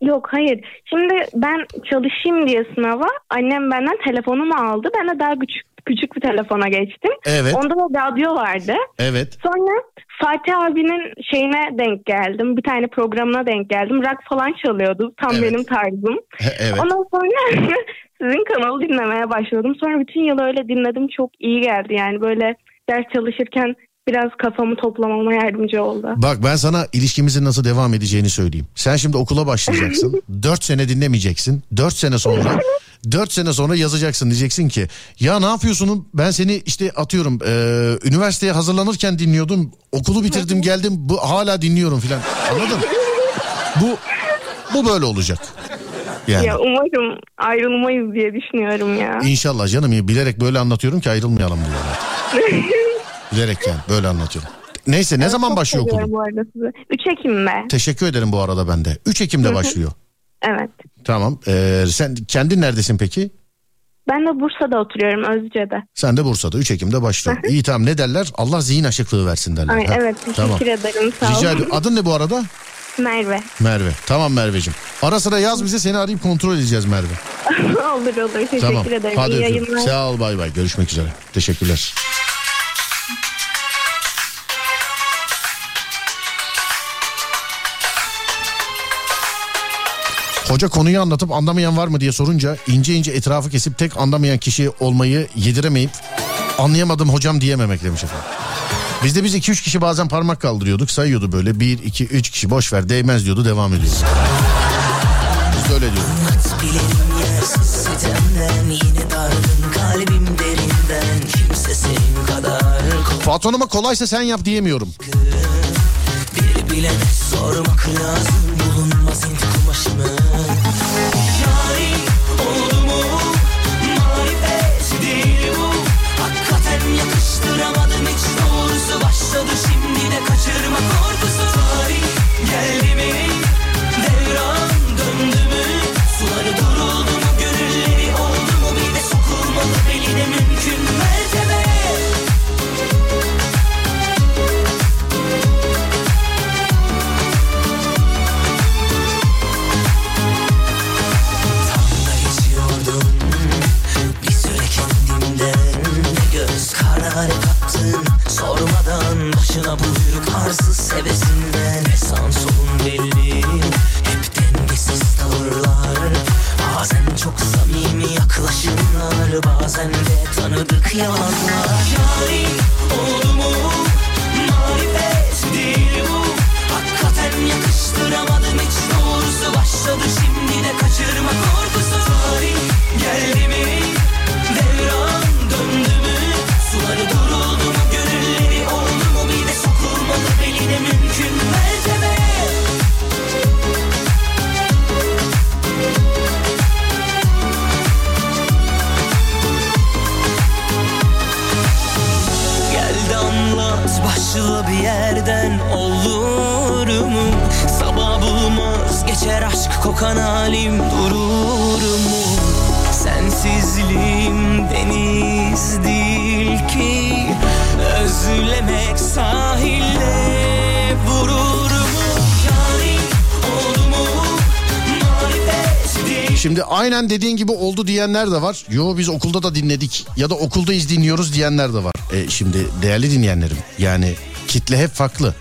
Yok hayır. Şimdi ben çalışayım diye sınava annem benden telefonumu aldı. Ben de daha küçük küçük bir telefona geçtim. Evet. Onda da radyo vardı. Evet. Sonra Fatih abinin şeyine denk geldim. Bir tane programına denk geldim. Rock falan çalıyordu. Tam Evet. benim tarzım. Evet. Ondan sonra <laughs> sizin kanalı dinlemeye başladım. Sonra bütün yıl öyle dinledim. Çok iyi geldi yani böyle ders çalışırken biraz kafamı toplamama yardımcı oldu. Bak ben sana ilişkimizin nasıl devam edeceğini söyleyeyim. Sen şimdi okula başlayacaksın. <laughs> 4 sene dinlemeyeceksin. 4 sene sonra 4 sene sonra yazacaksın diyeceksin ki ya ne yapıyorsun ben seni işte atıyorum e, üniversiteye hazırlanırken dinliyordum okulu bitirdim geldim bu hala dinliyorum filan anladın bu bu böyle olacak yani Ya umarım ayrılmayız diye düşünüyorum ya. İnşallah canım ya bilerek böyle anlatıyorum ki ayrılmayalım diye. <laughs> bilerek yani böyle anlatıyorum. Neyse ne zaman başlıyor okulun? bu arada sizi. 3 Ekim'de. Teşekkür ederim bu arada ben de. 3 Ekim'de başlıyor. Evet. Tamam. Ee, sen kendin neredesin peki? Ben de Bursa'da oturuyorum Özce'de. Sen de Bursa'da 3 Ekim'de başlıyor. İyi tamam ne derler? Allah zihin açıklığı versin derler. Ay, Ha, evet teşekkür tamam. ederim sağ Rica olun. Adın ne bu arada? Merve. Merve. Tamam Merveciğim. Ara sıra yaz bize seni arayıp kontrol edeceğiz Merve. <laughs> olur olur teşekkür tamam. ederim. Hadi İyi öpüyorum. yayınlar. Sağ ol bay bay. Görüşmek üzere. Teşekkürler. Hoca konuyu anlatıp anlamayan var mı diye sorunca ince ince etrafı kesip tek anlamayan kişi olmayı yediremeyip anlayamadım hocam diyememek demiş efendim. Bizde biz 2-3 kişi bazen parmak kaldırıyorduk sayıyordu böyle 1 2 3 kişi boş ver değmez diyordu devam ediyordu. Biz öyle diyorduk. Bilelim yersiz sitemden Yine dargın kalbim derinden. Kimse senin kadar Hanım'a kolaysa sen yap diyemiyorum. Bir bilene sormak lazım Bulunmaz intikam aşımı Yari oldu mu? Marifet değil bu. Hakikaten yakıştıramadım hiç doğrusu Başladı şimdi de kaçırma korkusu tanıdık yalanlar Yari oldu mu Marifet değil bu. Hakikaten yakıştıramadım hiç doğrusu Başladı şimdi de kaçırma korkusu. Tarih geldi mi kokan halim durur mu? Sensizliğim deniz değil ki Özlemek sahile vurur mu? Şimdi aynen dediğin gibi oldu diyenler de var. Yo biz okulda da dinledik ya da okuldayız dinliyoruz diyenler de var. E, şimdi değerli dinleyenlerim yani kitle hep farklı.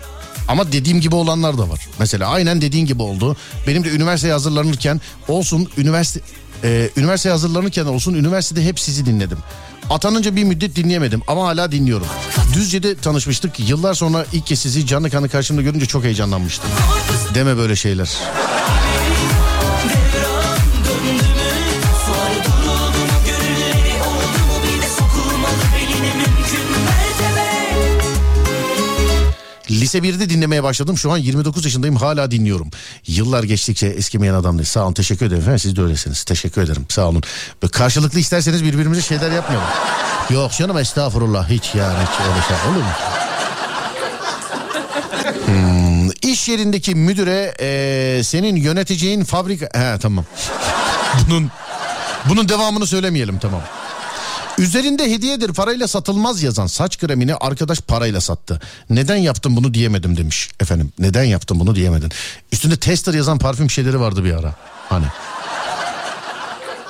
Ama dediğim gibi olanlar da var. Mesela aynen dediğin gibi oldu. Benim de üniversiteye hazırlanırken olsun üniversite e, üniversiteye hazırlanırken olsun üniversitede hep sizi dinledim. Atanınca bir müddet dinleyemedim ama hala dinliyorum. Düzce'de tanışmıştık. Yıllar sonra ilk kez sizi canlı kanı karşımda görünce çok heyecanlanmıştım. Deme böyle şeyler. Lise 1'de dinlemeye başladım. Şu an 29 yaşındayım hala dinliyorum. Yıllar geçtikçe eskimeyen adam değil. Sağ olun teşekkür ederim. efendim. Siz de öylesiniz. Teşekkür ederim. Sağ olun. Böyle karşılıklı isterseniz birbirimize şeyler yapmayalım. Yok canım estağfurullah hiç yani hiç öyle şey olur mu? Hmm, iş yerindeki müdüre eee, senin yöneteceğin fabrika... He tamam. bunun bunun devamını söylemeyelim tamam. Üzerinde hediyedir parayla satılmaz yazan saç kremini arkadaş parayla sattı. Neden yaptın bunu diyemedim demiş efendim. Neden yaptın bunu diyemedin. Üstünde tester yazan parfüm şeyleri vardı bir ara. Hani.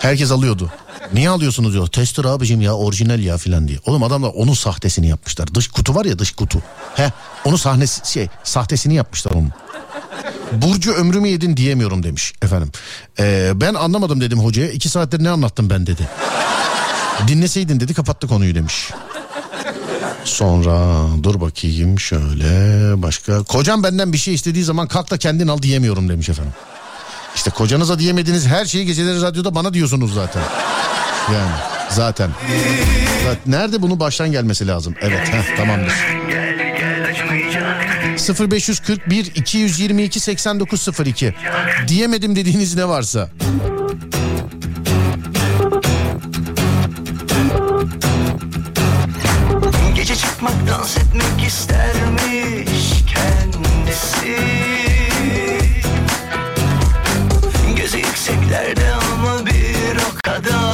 Herkes alıyordu. Niye alıyorsunuz diyor. Tester abicim ya orijinal ya filan diye. Oğlum adamlar onun sahtesini yapmışlar. Dış kutu var ya dış kutu. He onun sahnesi şey sahtesini yapmışlar onun. Burcu ömrümü yedin diyemiyorum demiş efendim. Ee, ben anlamadım dedim hocaya. iki saattir ne anlattım ben dedi. Dinleseydin dedi kapattı konuyu demiş. Sonra dur bakayım şöyle başka. Kocam benden bir şey istediği zaman kalk da kendin al diyemiyorum demiş efendim. İşte kocanıza diyemediğiniz her şeyi geceleri radyoda bana diyorsunuz zaten. Yani zaten. Zaten Nerede bunu baştan gelmesi lazım? Evet heh, tamamdır. 0541 222 8902 diyemedim dediğiniz ne varsa. Çıkmak dans etmek istermiş kendisi. Gözü yükseklerde ama bir o kadar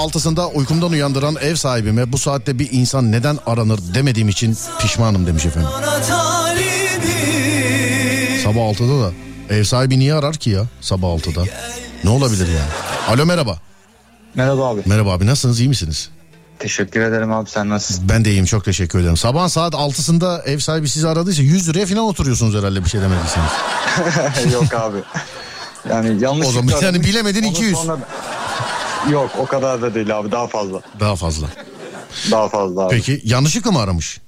altısında uykumdan uyandıran ev sahibime bu saatte bir insan neden aranır demediğim için pişmanım demiş efendim. Sabah 6'da da ev sahibi niye arar ki ya sabah 6'da? Ne olabilir yani? Alo merhaba. Merhaba abi. Merhaba abi nasılsınız iyi misiniz? Teşekkür ederim abi sen nasılsın? Ben de iyiyim çok teşekkür ederim. Sabah saat 6'sında ev sahibi sizi aradıysa 100 liraya falan oturuyorsunuz herhalde bir şey demediyseniz. <laughs> Yok abi. Yani yanlış. O zaman yani bilemedin 200. Yok o kadar da değil abi daha fazla. Daha fazla. Daha fazla abi. Peki yanlışlıkla mı aramış?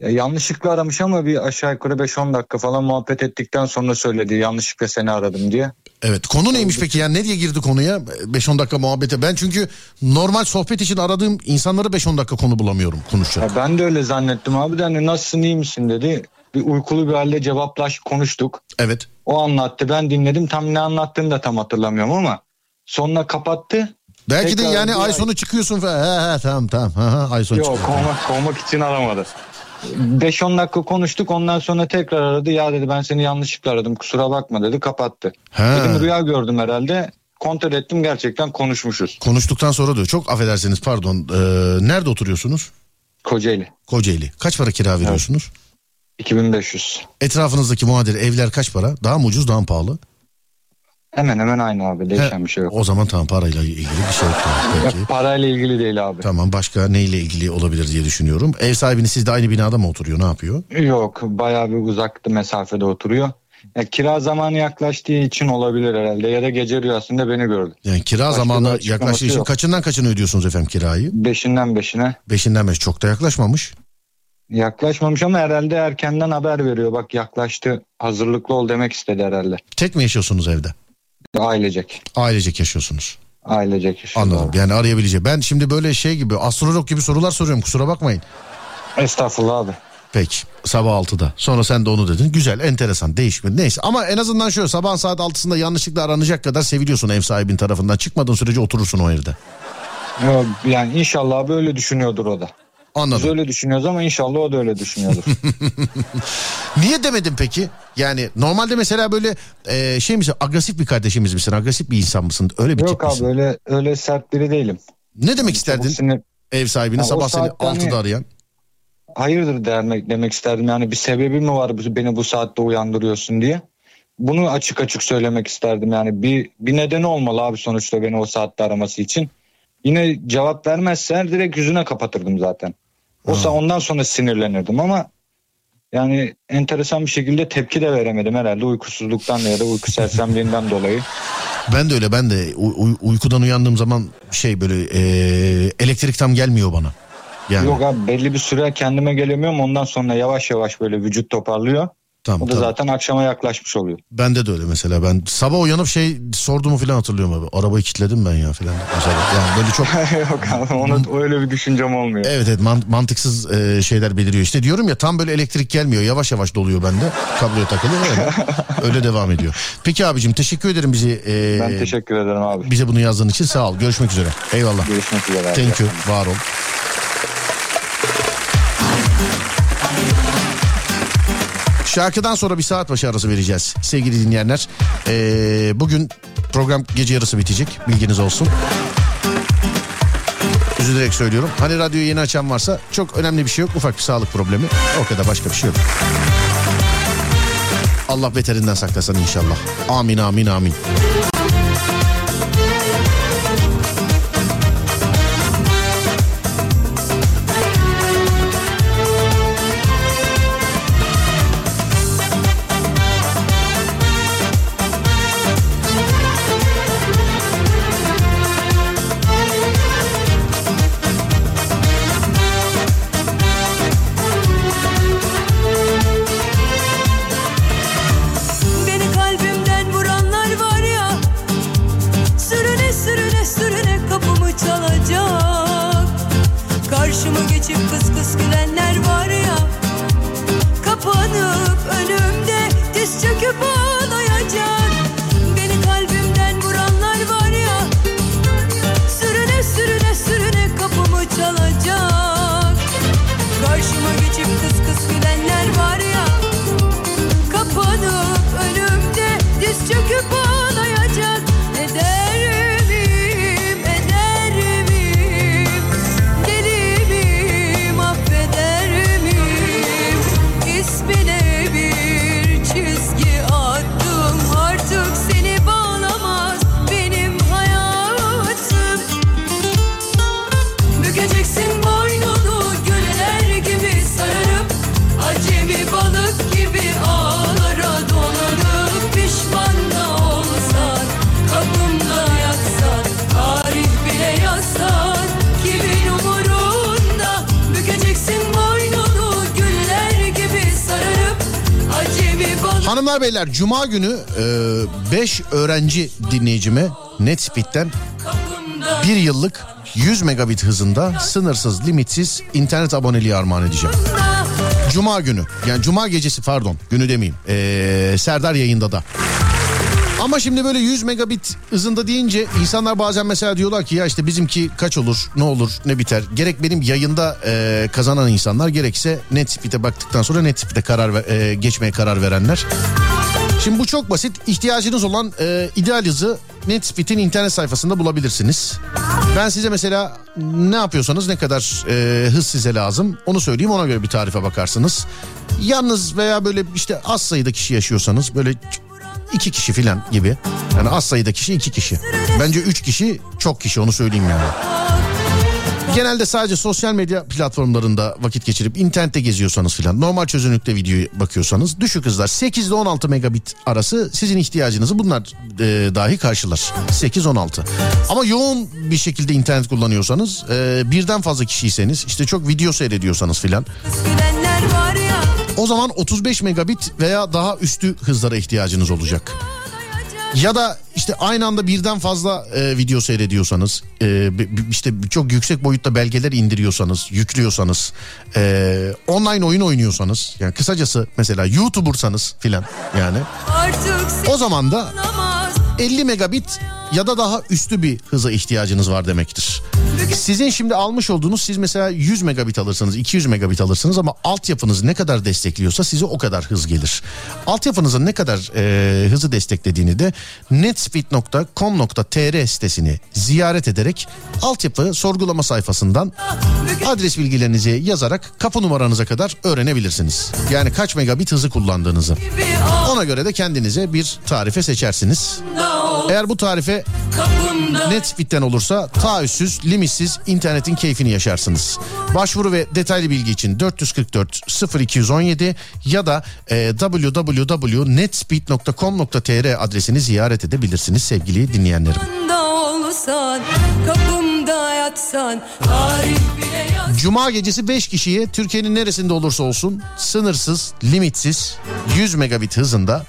Ya yanlışlıkla aramış ama bir aşağı yukarı 5-10 dakika falan muhabbet ettikten sonra söyledi. Yanlışlıkla seni aradım diye. Evet konu neymiş peki yani ne diye girdi konuya 5-10 dakika muhabbete ben çünkü normal sohbet için aradığım insanları 5-10 dakika konu bulamıyorum konuşacak. Ya ben de öyle zannettim abi de hani nasılsın iyi misin dedi. Bir uykulu bir halde cevaplaş konuştuk. Evet. O anlattı ben dinledim tam ne anlattığını da tam hatırlamıyorum ama sonra kapattı. Belki de Tekrar yani bir ay sonu çıkıyorsun falan. He he tamam tamam. Ha, ha, ay sonu Yok çıkıyor. kovmak, kovmak için aramadı. 5-10 dakika konuştuk ondan sonra tekrar aradı. Ya dedi ben seni yanlışlıkla aradım kusura bakma dedi kapattı. He. Dedim rüya gördüm herhalde. Kontrol ettim gerçekten konuşmuşuz. Konuştuktan sonra diyor çok affedersiniz pardon ee, nerede oturuyorsunuz? Kocaeli. Kocaeli. Kaç para kira veriyorsunuz? 2500. Etrafınızdaki muadil evler kaç para? Daha mı ucuz daha mı pahalı? Hemen hemen aynı abi değişen bir şey yok. O zaman tamam parayla ilgili bir şey yok. Tamam, Ya, parayla ilgili değil abi. Tamam başka neyle ilgili olabilir diye düşünüyorum. Ev sahibiniz sizde aynı binada mı oturuyor ne yapıyor? Yok bayağı bir uzakta mesafede oturuyor. Ya, kira zamanı yaklaştığı için olabilir herhalde ya da gece rüyasında beni gördü. Yani kira Başka zamanı yaklaştığı için yok. kaçından kaçını ödüyorsunuz efendim kirayı? Beşinden beşine. Beşinden beş çok da yaklaşmamış. Yaklaşmamış ama herhalde erkenden haber veriyor. Bak yaklaştı hazırlıklı ol demek istedi herhalde. Tek mi yaşıyorsunuz evde? Ailecek. Ailecek yaşıyorsunuz. Ailecek yaşıyor. Anladım. Yani arayabilecek. Ben şimdi böyle şey gibi astrolog gibi sorular soruyorum kusura bakmayın. Estağfurullah abi. Peki sabah 6'da. Sonra sen de onu dedin. Güzel enteresan değişmedi. Neyse ama en azından şöyle sabah saat 6'sında yanlışlıkla aranacak kadar seviliyorsun ev sahibin tarafından. Çıkmadığın sürece oturursun o evde. Yani inşallah böyle düşünüyordur o da. Anladım. Biz öyle düşünüyoruz ama inşallah o da öyle düşünüyordur. <laughs> Niye demedin peki? Yani normalde mesela böyle e, şey misin agresif bir kardeşimiz misin? Agresif bir insan mısın? Öyle bir tip Yok abi misin? öyle öyle sert biri değilim. Ne demek isterdin sinir- ev sahibine Ha, o sabah seni saatte hani- 6'da arayan? Hayırdır demek demek isterdim. Yani bir sebebi mi var beni bu saatte uyandırıyorsun diye. Bunu açık açık söylemek isterdim. Yani bir bir nedeni olmalı abi sonuçta beni o saatte araması için. Yine cevap vermezse direkt yüzüne kapatırdım zaten. O sa- ondan sonra sinirlenirdim ama yani enteresan bir şekilde tepki de veremedim herhalde uykusuzluktan ya da uyku sersemliğinden dolayı. Ben de öyle ben de uy- uy- uykudan uyandığım zaman şey böyle e, elektrik tam gelmiyor bana. Yani Yok abi belli bir süre kendime gelemiyorum ondan sonra yavaş yavaş böyle vücut toparlıyor. Tamam, o da tamam. zaten akşama yaklaşmış oluyor. bende de öyle mesela ben sabah uyanıp şey sorduğumu falan hatırlıyorum abi. Arabayı kilitledim ben ya falan mesela. Yani böyle çok <laughs> Yok abi ona öyle bir düşüncem olmuyor. Evet evet man- mantıksız e, şeyler beliriyor. İşte diyorum ya tam böyle elektrik gelmiyor. Yavaş yavaş doluyor bende. Kabloya takılı öyle, <laughs> öyle devam ediyor. Peki abicim teşekkür ederim bizi. e, Ben teşekkür ederim abi. Bize bunu yazdığın için sağ ol. Görüşmek üzere. Eyvallah. Görüşmek üzere abi. Thank you. Var ol. Şarkıdan sonra bir saat başı arası vereceğiz sevgili dinleyenler. Ee, bugün program gece yarısı bitecek bilginiz olsun. Üzülerek söylüyorum. Hani radyoyu yeni açan varsa çok önemli bir şey yok. Ufak bir sağlık problemi. O kadar başka bir şey yok. Allah beterinden saklasın inşallah. Amin amin amin. Hanımlar beyler cuma günü 5 öğrenci dinleyicime NetSpeed'den bir yıllık 100 megabit hızında sınırsız limitsiz internet aboneliği armağan edeceğim. Cuma günü yani cuma gecesi pardon günü demeyeyim Ee, Serdar yayında da. Ama şimdi böyle 100 megabit hızında deyince insanlar bazen mesela diyorlar ki ya işte bizimki kaç olur ne olur ne biter. Gerek benim yayında e, kazanan insanlar gerekse NetSpeed'e baktıktan sonra NetSpeed'e karar ver- e, geçmeye karar verenler. Şimdi bu çok basit. İhtiyacınız olan e, ideal hızı NetSpeed'in internet sayfasında bulabilirsiniz. Ben size mesela ne yapıyorsanız ne kadar e, hız size lazım onu söyleyeyim ona göre bir tarife bakarsınız. Yalnız veya böyle işte az sayıda kişi yaşıyorsanız böyle iki kişi filan gibi. Yani az sayıda kişi iki kişi. Bence üç kişi çok kişi onu söyleyeyim yani. Genelde sadece sosyal medya platformlarında vakit geçirip internette geziyorsanız filan normal çözünürlükte videoyu bakıyorsanız düşük hızlar 8 ile 16 megabit arası sizin ihtiyacınızı bunlar e, dahi karşılar. 8-16. Ama yoğun bir şekilde internet kullanıyorsanız e, birden fazla kişiyseniz işte çok video seyrediyorsanız filan o zaman 35 megabit veya daha üstü hızlara ihtiyacınız olacak. Ya da işte aynı anda birden fazla e, video seyrediyorsanız, e, işte çok yüksek boyutta belgeler indiriyorsanız, yüklüyorsanız, e, online oyun oynuyorsanız, yani kısacası mesela YouTuber'sanız filan yani o zaman da namaz 50 megabit ya da daha üstü bir hıza ihtiyacınız var demektir. Sizin şimdi almış olduğunuz siz mesela 100 megabit alırsınız 200 megabit alırsınız ama altyapınız ne kadar destekliyorsa size o kadar hız gelir. Altyapınızın ne kadar e, hızı desteklediğini de netspeed.com.tr sitesini ziyaret ederek altyapı sorgulama sayfasından adres bilgilerinizi yazarak kapı numaranıza kadar öğrenebilirsiniz. Yani kaç megabit hızı kullandığınızı. Ona göre de kendinize bir tarife seçersiniz. Eğer bu tarife Netspeed'den olursa taahhütsüz, limitsiz internetin keyfini yaşarsınız. Başvuru ve detaylı bilgi için 444 0217 ya da e, www.netspeed.com.tr adresini ziyaret edebilirsiniz sevgili dinleyenlerim. olsan kapımda yatsan Cuma gecesi 5 kişiye Türkiye'nin neresinde olursa olsun sınırsız, limitsiz 100 megabit hızında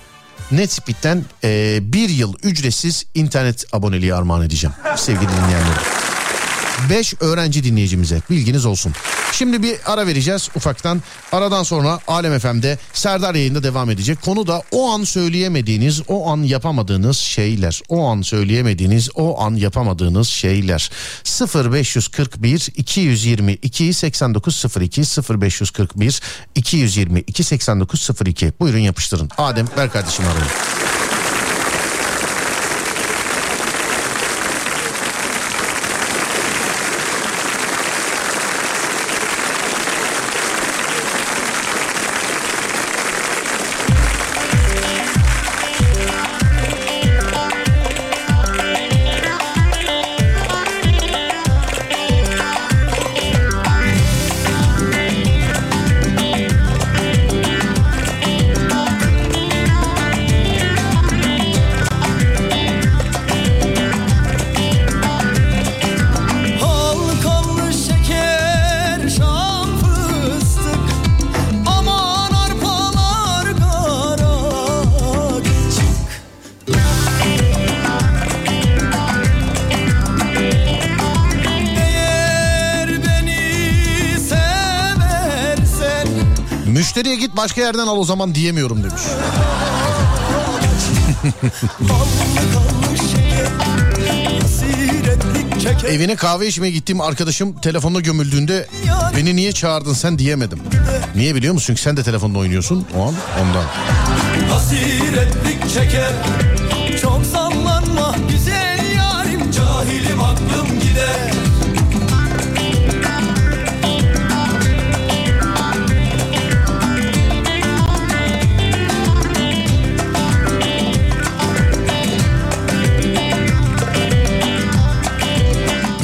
Netspeed'den e, bir yıl ücretsiz internet aboneliği armağan edeceğim sevgili dinleyenlerim. 5 öğrenci dinleyicimize bilginiz olsun. Şimdi bir ara vereceğiz ufaktan. Aradan sonra Alem FM'de Serdar yayında devam edecek. Konu da o an söyleyemediğiniz, o an yapamadığınız şeyler. O an söyleyemediğiniz, o an yapamadığınız şeyler. 0541 222 8902 0541 222 8902. Buyurun yapıştırın. Adem ver kardeşim arayın. Başka yerden al o zaman diyemiyorum demiş. Evine kahve içmeye gittiğim arkadaşım telefonla gömüldüğünde beni niye çağırdın sen diyemedim. Niye biliyor musun? Çünkü sen de telefonla oynuyorsun o an ondan. Hasiretlik çeker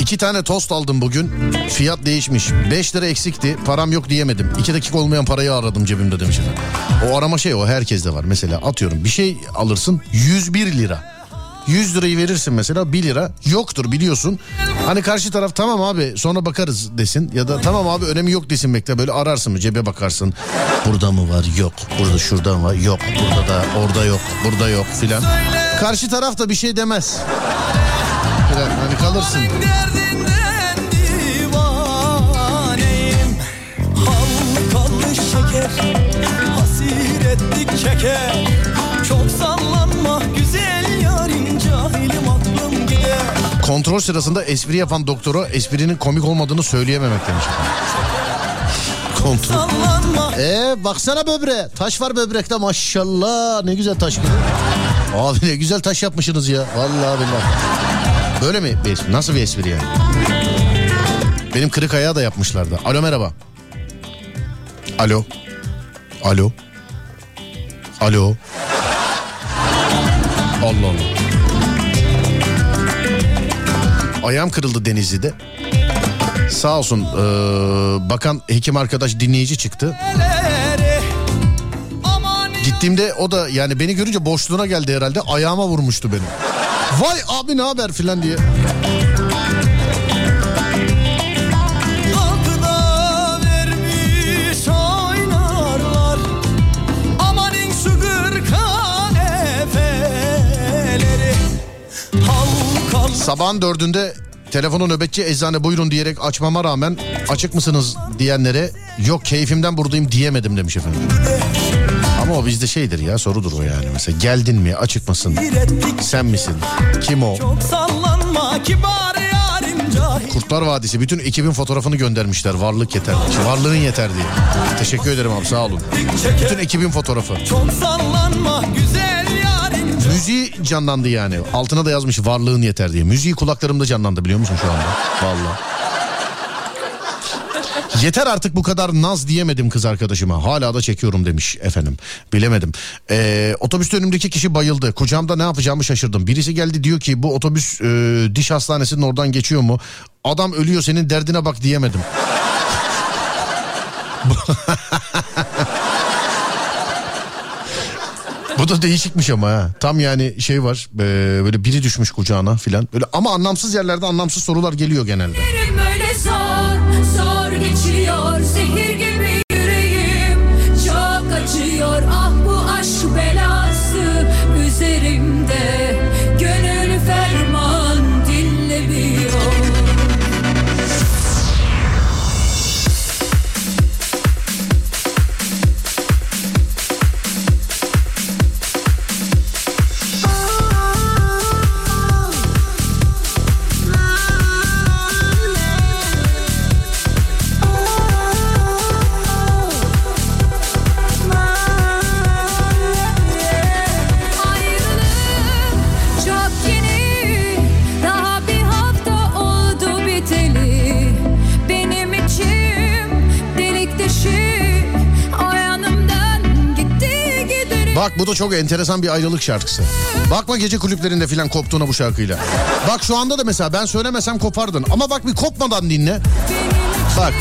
İki tane tost aldım bugün. Fiyat değişmiş. 5 lira eksikti. Param yok diyemedim. 2 dakika olmayan parayı aradım cebimde demiş efendim. O arama şey o herkeste var. Mesela atıyorum bir şey alırsın 101 lira. 100 lirayı verirsin mesela 1 lira yoktur biliyorsun. Hani karşı taraf tamam abi sonra bakarız desin ya da tamam abi önemi yok desin bekle böyle ararsın mı cebe bakarsın. Burada mı var yok burada şurada var yok burada da orada yok burada yok filan. Karşı taraf da bir şey demez. Kalırsın. divaneyim şeker Hasir Çok sallanma güzel yarim Cahilim aklım gider Kontrol sırasında espri yapan doktora esprinin komik olmadığını söyleyememek demiş. Kontrol. Ee baksana böbre. Taş var böbrekte maşallah. Ne güzel taş. Abi ne güzel taş yapmışsınız ya. Vallahi billahi. Böyle mi bir espri? Nasıl bir espri yani? Benim kırık ayağı da yapmışlardı. Alo merhaba. Alo. Alo. Alo. Allah Allah. Ayağım kırıldı Denizli'de. Sağ olsun eee, bakan hekim arkadaş dinleyici çıktı. Gittiğimde o da yani beni görünce boşluğuna geldi herhalde ayağıma vurmuştu beni. Vay abi ne haber filan diye. Sabahın dördünde telefonu nöbetçi eczane buyurun diyerek açmama rağmen açık mısınız diyenlere yok keyfimden buradayım diyemedim demiş efendim. Ama o bizde şeydir ya sorudur o yani mesela geldin mi açık mısın sen misin kim o Kurtlar Vadisi bütün ekibin fotoğrafını göndermişler varlık yeter varlığın yeter diye. Teşekkür ederim abi sağ olun. Bütün ekibin fotoğrafı. Çok sallanma güzel Müziği canlandı yani. Altına da yazmış varlığın yeter diye. Müziği kulaklarımda canlandı biliyor musun şu anda? Vallahi. Yeter artık bu kadar naz diyemedim kız arkadaşıma. Hala da çekiyorum demiş efendim. Bilemedim. Ee, otobüste önümdeki kişi bayıldı. Kucağımda ne yapacağımı şaşırdım. Birisi geldi diyor ki bu otobüs e, diş hastanesinin oradan geçiyor mu? Adam ölüyor senin derdine bak diyemedim. <laughs> Bu da değişikmiş ama ha. Tam yani şey var e, böyle biri düşmüş kucağına filan. Böyle ama anlamsız yerlerde anlamsız sorular geliyor genelde. Öyle zor, Bak bu da çok enteresan bir ayrılık şarkısı. Bakma gece kulüplerinde filan koptuğuna bu şarkıyla. Bak şu anda da mesela ben söylemesem kopardın. Ama bak bir kopmadan dinle. Bak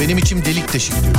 benim içim delik deşik diyor.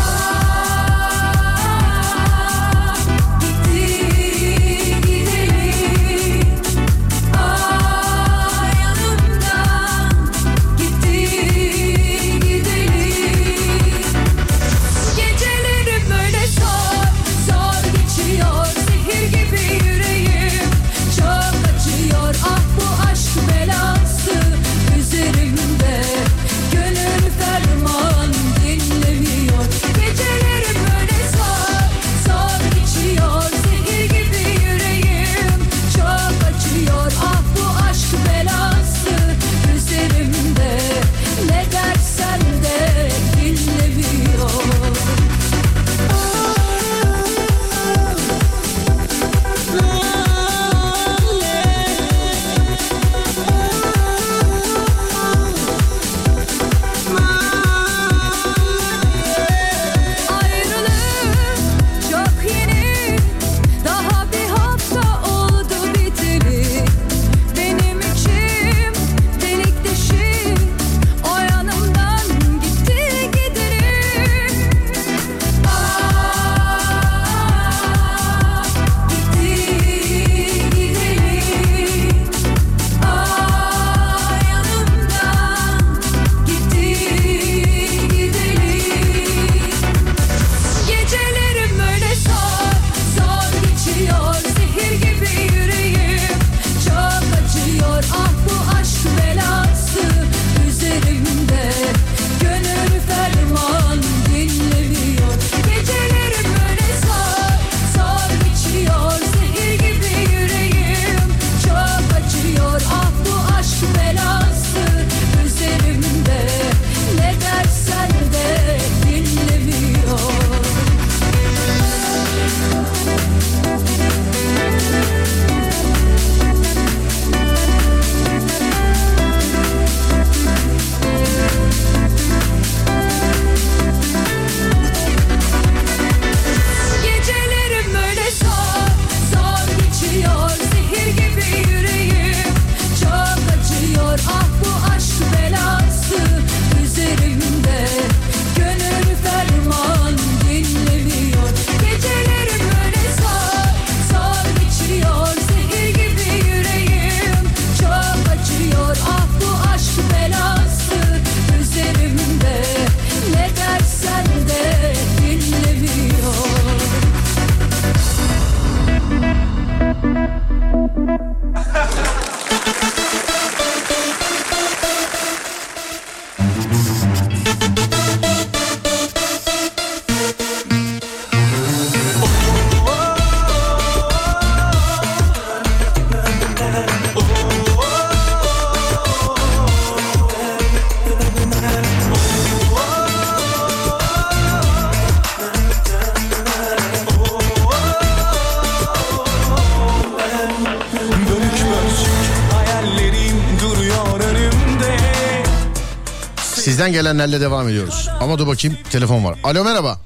Sizden gelenlerle devam ediyoruz. Ama dur bakayım telefon var. Alo merhaba.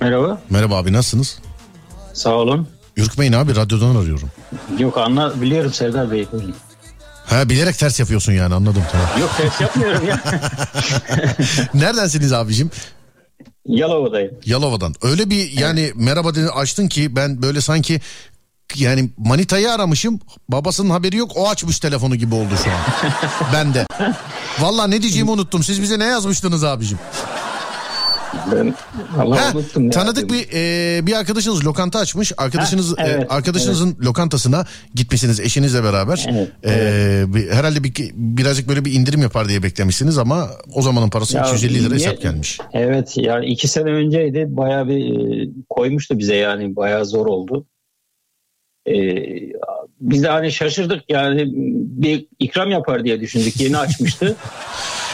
Merhaba. Merhaba abi nasılsınız? Sağ olun. Ürkmeyin abi radyodan arıyorum. Yok anla biliyorum Serdar Bey. Ha bilerek ters yapıyorsun yani anladım tamam. Yok ters yapmıyorum ya. <laughs> Neredensiniz abicim? Yalova'dayım. Yalova'dan. Öyle bir yani merhaba dedi açtın ki ben böyle sanki yani manitayı aramışım. Babasının haberi yok. O açmış telefonu gibi oldu şu an. <laughs> ben de. Valla ne diyeceğimi unuttum. Siz bize ne yazmıştınız abicim? Ben Allah Ha, unuttum ya. tanıdık bir e, bir arkadaşınız lokanta açmış. Arkadaşınız Ha, evet, e, arkadaşınızın lokantasına gitmişsiniz eşinizle beraber. E, bir- herhalde bir birazcık böyle bir indirim yapar diye beklemişsiniz ama o zamanın parası Ya, 250 lira niye- hesap gelmiş. Evet yani iki sene önceydi bayağı bir e, koymuştu bize yani bayağı zor oldu. E, biz de hani şaşırdık yani bir ikram yapar diye düşündük yeni açmıştı. <laughs>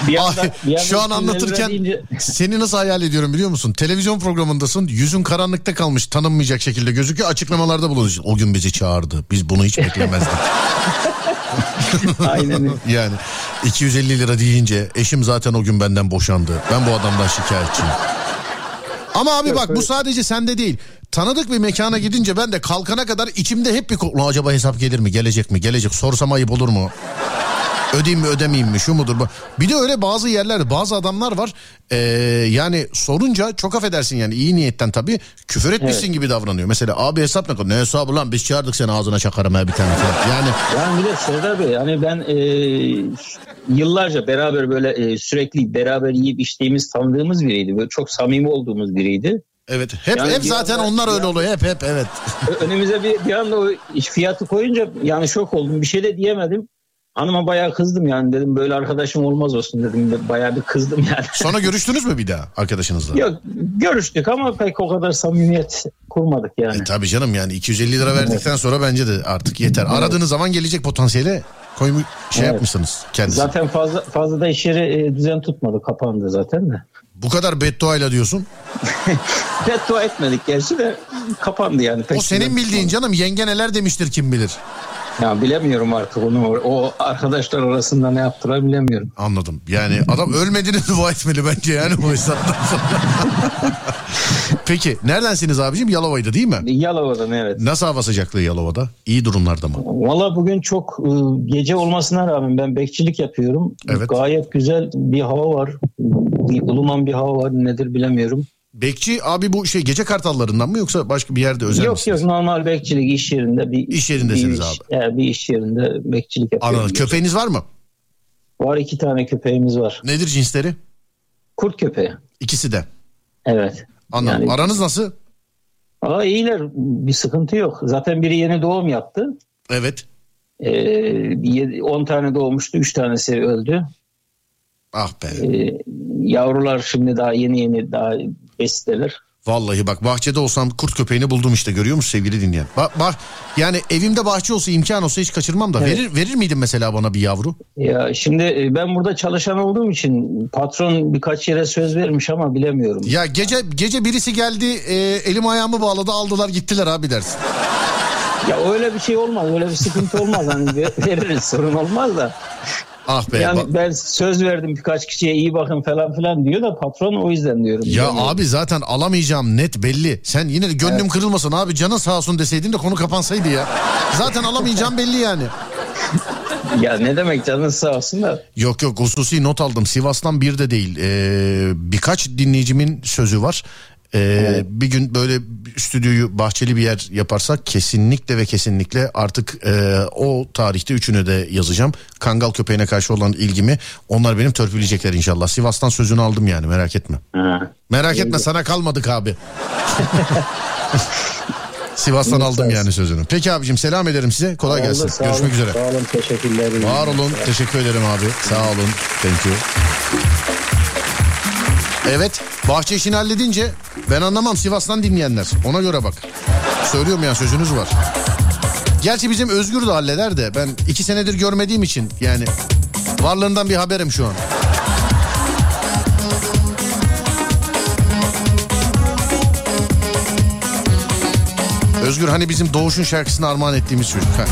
Bir anda, bir anda Şu an 250 lira anlatırken deyince- seni nasıl hayal ediyorum biliyor musun? Televizyon programındasın yüzün karanlıkta kalmış tanınmayacak şekilde gözüküyor açıklamalarda bulunuyorsun. O gün bizi çağırdı biz bunu hiç beklemezdik. <laughs> Aynen <laughs> yani 250 lira deyince eşim zaten o gün benden boşandı. Ben bu adamdan şikayetçiyim. Ama abi bak bu sadece sende değil. Tanıdık bir mekana gidince ben de kalkana kadar içimde hep bir korku. "Ulan acaba hesap gelir mi? Gelecek mi? Gelecek. Sorsam ayıp olur mu? Ödeyeyim mi ödemeyeyim mi şu mudur bu? Bir de öyle bazı yerlerde bazı adamlar var ee, yani sorunca çok affedersin yani iyi niyetten tabii küfür etmişsin Evet. gibi davranıyor. Mesela abi hesap ne kadar? Ne hesabı lan biz çağırdık seni ağzına çakarım ha bir tane falan. Yani Yani bir de Serdar Bey hani ben e, yıllarca beraber böyle e, sürekli beraber yiyip içtiğimiz tanıdığımız biriydi. Böyle çok samimi olduğumuz biriydi. evet hep Yani hep zaten anda- onlar öyle oluyor hep hep evet. Önümüze bir, bir anda o fiyatı koyunca yani şok oldum. Bir şey de diyemedim. Hanıma bayağı kızdım yani dedim böyle arkadaşım olmaz olsun dedim. Bayağı bir kızdım yani. Sonra görüştünüz mü bir daha arkadaşınızla? Yok görüştük ama pek o kadar samimiyet kurmadık yani. E, tabii canım yani 250 lira verdikten sonra bence de artık yeter. Aradığınız zaman gelecek potansiyele koymu şey Evet. yapmışsınız kendisi. Zaten fazla fazla da iş yeri e, düzen tutmadı kapandı zaten de. Bu kadar bedduayla diyorsun. <laughs> Beddua etmedik gerçi de kapandı yani. Pek O senin bildiğin canım yenge neler demiştir kim bilir. Ya bilemiyorum artık onu. O arkadaşlar arasında ne yaptılar bilemiyorum. Anladım. Yani adam ölmediğini <laughs> dua etmeli bence yani o hesaptan sonra. <laughs> Peki neredensiniz abicim? Yalova'ydı değil mi? Yalova'dan evet. Nasıl hava sıcaklığı Yalova'da? İyi durumlarda mı? Valla bugün çok e, gece olmasına rağmen ben bekçilik yapıyorum. Evet. Gayet güzel bir hava var. Bir ılıman bir hava var nedir bilemiyorum. Bekçi abi bu şey gece kartallarından mı yoksa başka bir yerde özel yok misiniz? yok normal bekçilik iş yerinde bir İş yerindesiniz bir, abi. iş- e, bir iş yerinde bekçilik yapıyorum. Anladım. Köpeğiniz var mı? Var iki tane köpeğimiz var. Nedir cinsleri? Kurt köpeği. İkisi de. Evet. Anladım. Yani- Aranız nasıl? Aa, iyiler bir sıkıntı yok. Zaten biri yeni doğum yaptı. Evet. Ee, yedi- 10 tane doğmuştu 3 tanesi öldü. Ah be. Ee, yavrular şimdi daha yeni yeni daha besleler. Vallahi bak bahçede olsam kurt köpeğini buldum işte görüyor musun sevgili dinleyen? Bak bak yani evimde bahçe olsa imkan olsa hiç kaçırmam da Evet. verir verir miydin mesela bana bir yavru? Ya şimdi e, ben burada çalışan olduğum için patron birkaç yere söz vermiş ama bilemiyorum. Ya gece gece birisi geldi e, elim ayağımı bağladı aldılar gittiler abi dersin. Ya öyle bir şey olmaz, öyle bir sıkıntı olmaz. Hani ver- <laughs> veririz sorun olmaz da. Ah be. Yani ben söz verdim birkaç kişiye iyi bakın falan filan diyor da patron o yüzden diyorum. Ya Yani- abi zaten alamayacağım net belli. Sen yine de gönlüm kırılmasın abi canın sağ olsun deseydin de konu kapansaydı ya. Zaten alamayacağım belli yani. Ya ne demek canın sağ olsun da. Yok yok hususi not aldım. Sivas'tan bir de değil. Ee, birkaç dinleyicimin sözü var. Ee, Bir gün böyle stüdyoyu bahçeli bir yer yaparsak kesinlikle ve kesinlikle artık e, o tarihte üçünü de yazacağım. Kangal köpeğine karşı olan ilgimi onlar benim törpüleyecekler inşallah. Sivas'tan sözünü aldım yani merak etme. Merak etme sana kalmadık abi. <laughs> Sivas'tan aldım yani sözünü. Peki abicim selam ederim size. Kolay Oldu, gelsin. sağ Görüşmek olun, üzere. Sağ olun teşekkürler. Var olun. Teşekkür ederim abi. Sağ olun. Thank you. Evet. Bahçe işini halledince ben anlamam Sivas'tan dinleyenler. Ona göre bak. Söylüyorum ya sözünüz var. Gerçi bizim Özgür de halleder de ben iki senedir görmediğim için yani varlığından bir haberim şu an. Özgür hani bizim Doğuş'un şarkısını armağan ettiğimiz çocuk. Ha.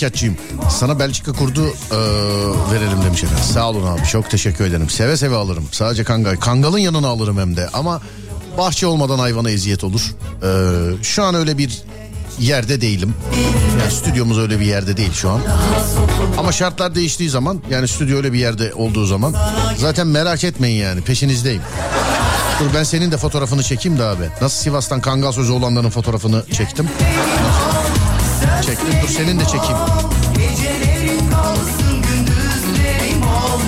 Harekatçıyım. Sana Belçika kurdu eee, verelim demiş efendim. Sağ olun abi çok teşekkür ederim. Seve seve alırım. Sadece kangal. Kangalın yanına alırım hem de. Ama bahçe olmadan hayvana eziyet olur. Eee, şu an öyle bir yerde değilim. Yani stüdyomuz öyle bir yerde değil şu an. Ama şartlar değiştiği zaman yani stüdyo öyle bir yerde olduğu zaman zaten merak etmeyin yani peşinizdeyim. Dur ben senin de fotoğrafını çekeyim de abi. Nasıl Sivas'tan Kangal sözü olanların fotoğrafını çektim. Çektim dur senin de çekeyim. Gecelerim kalsın gündüzlerim ol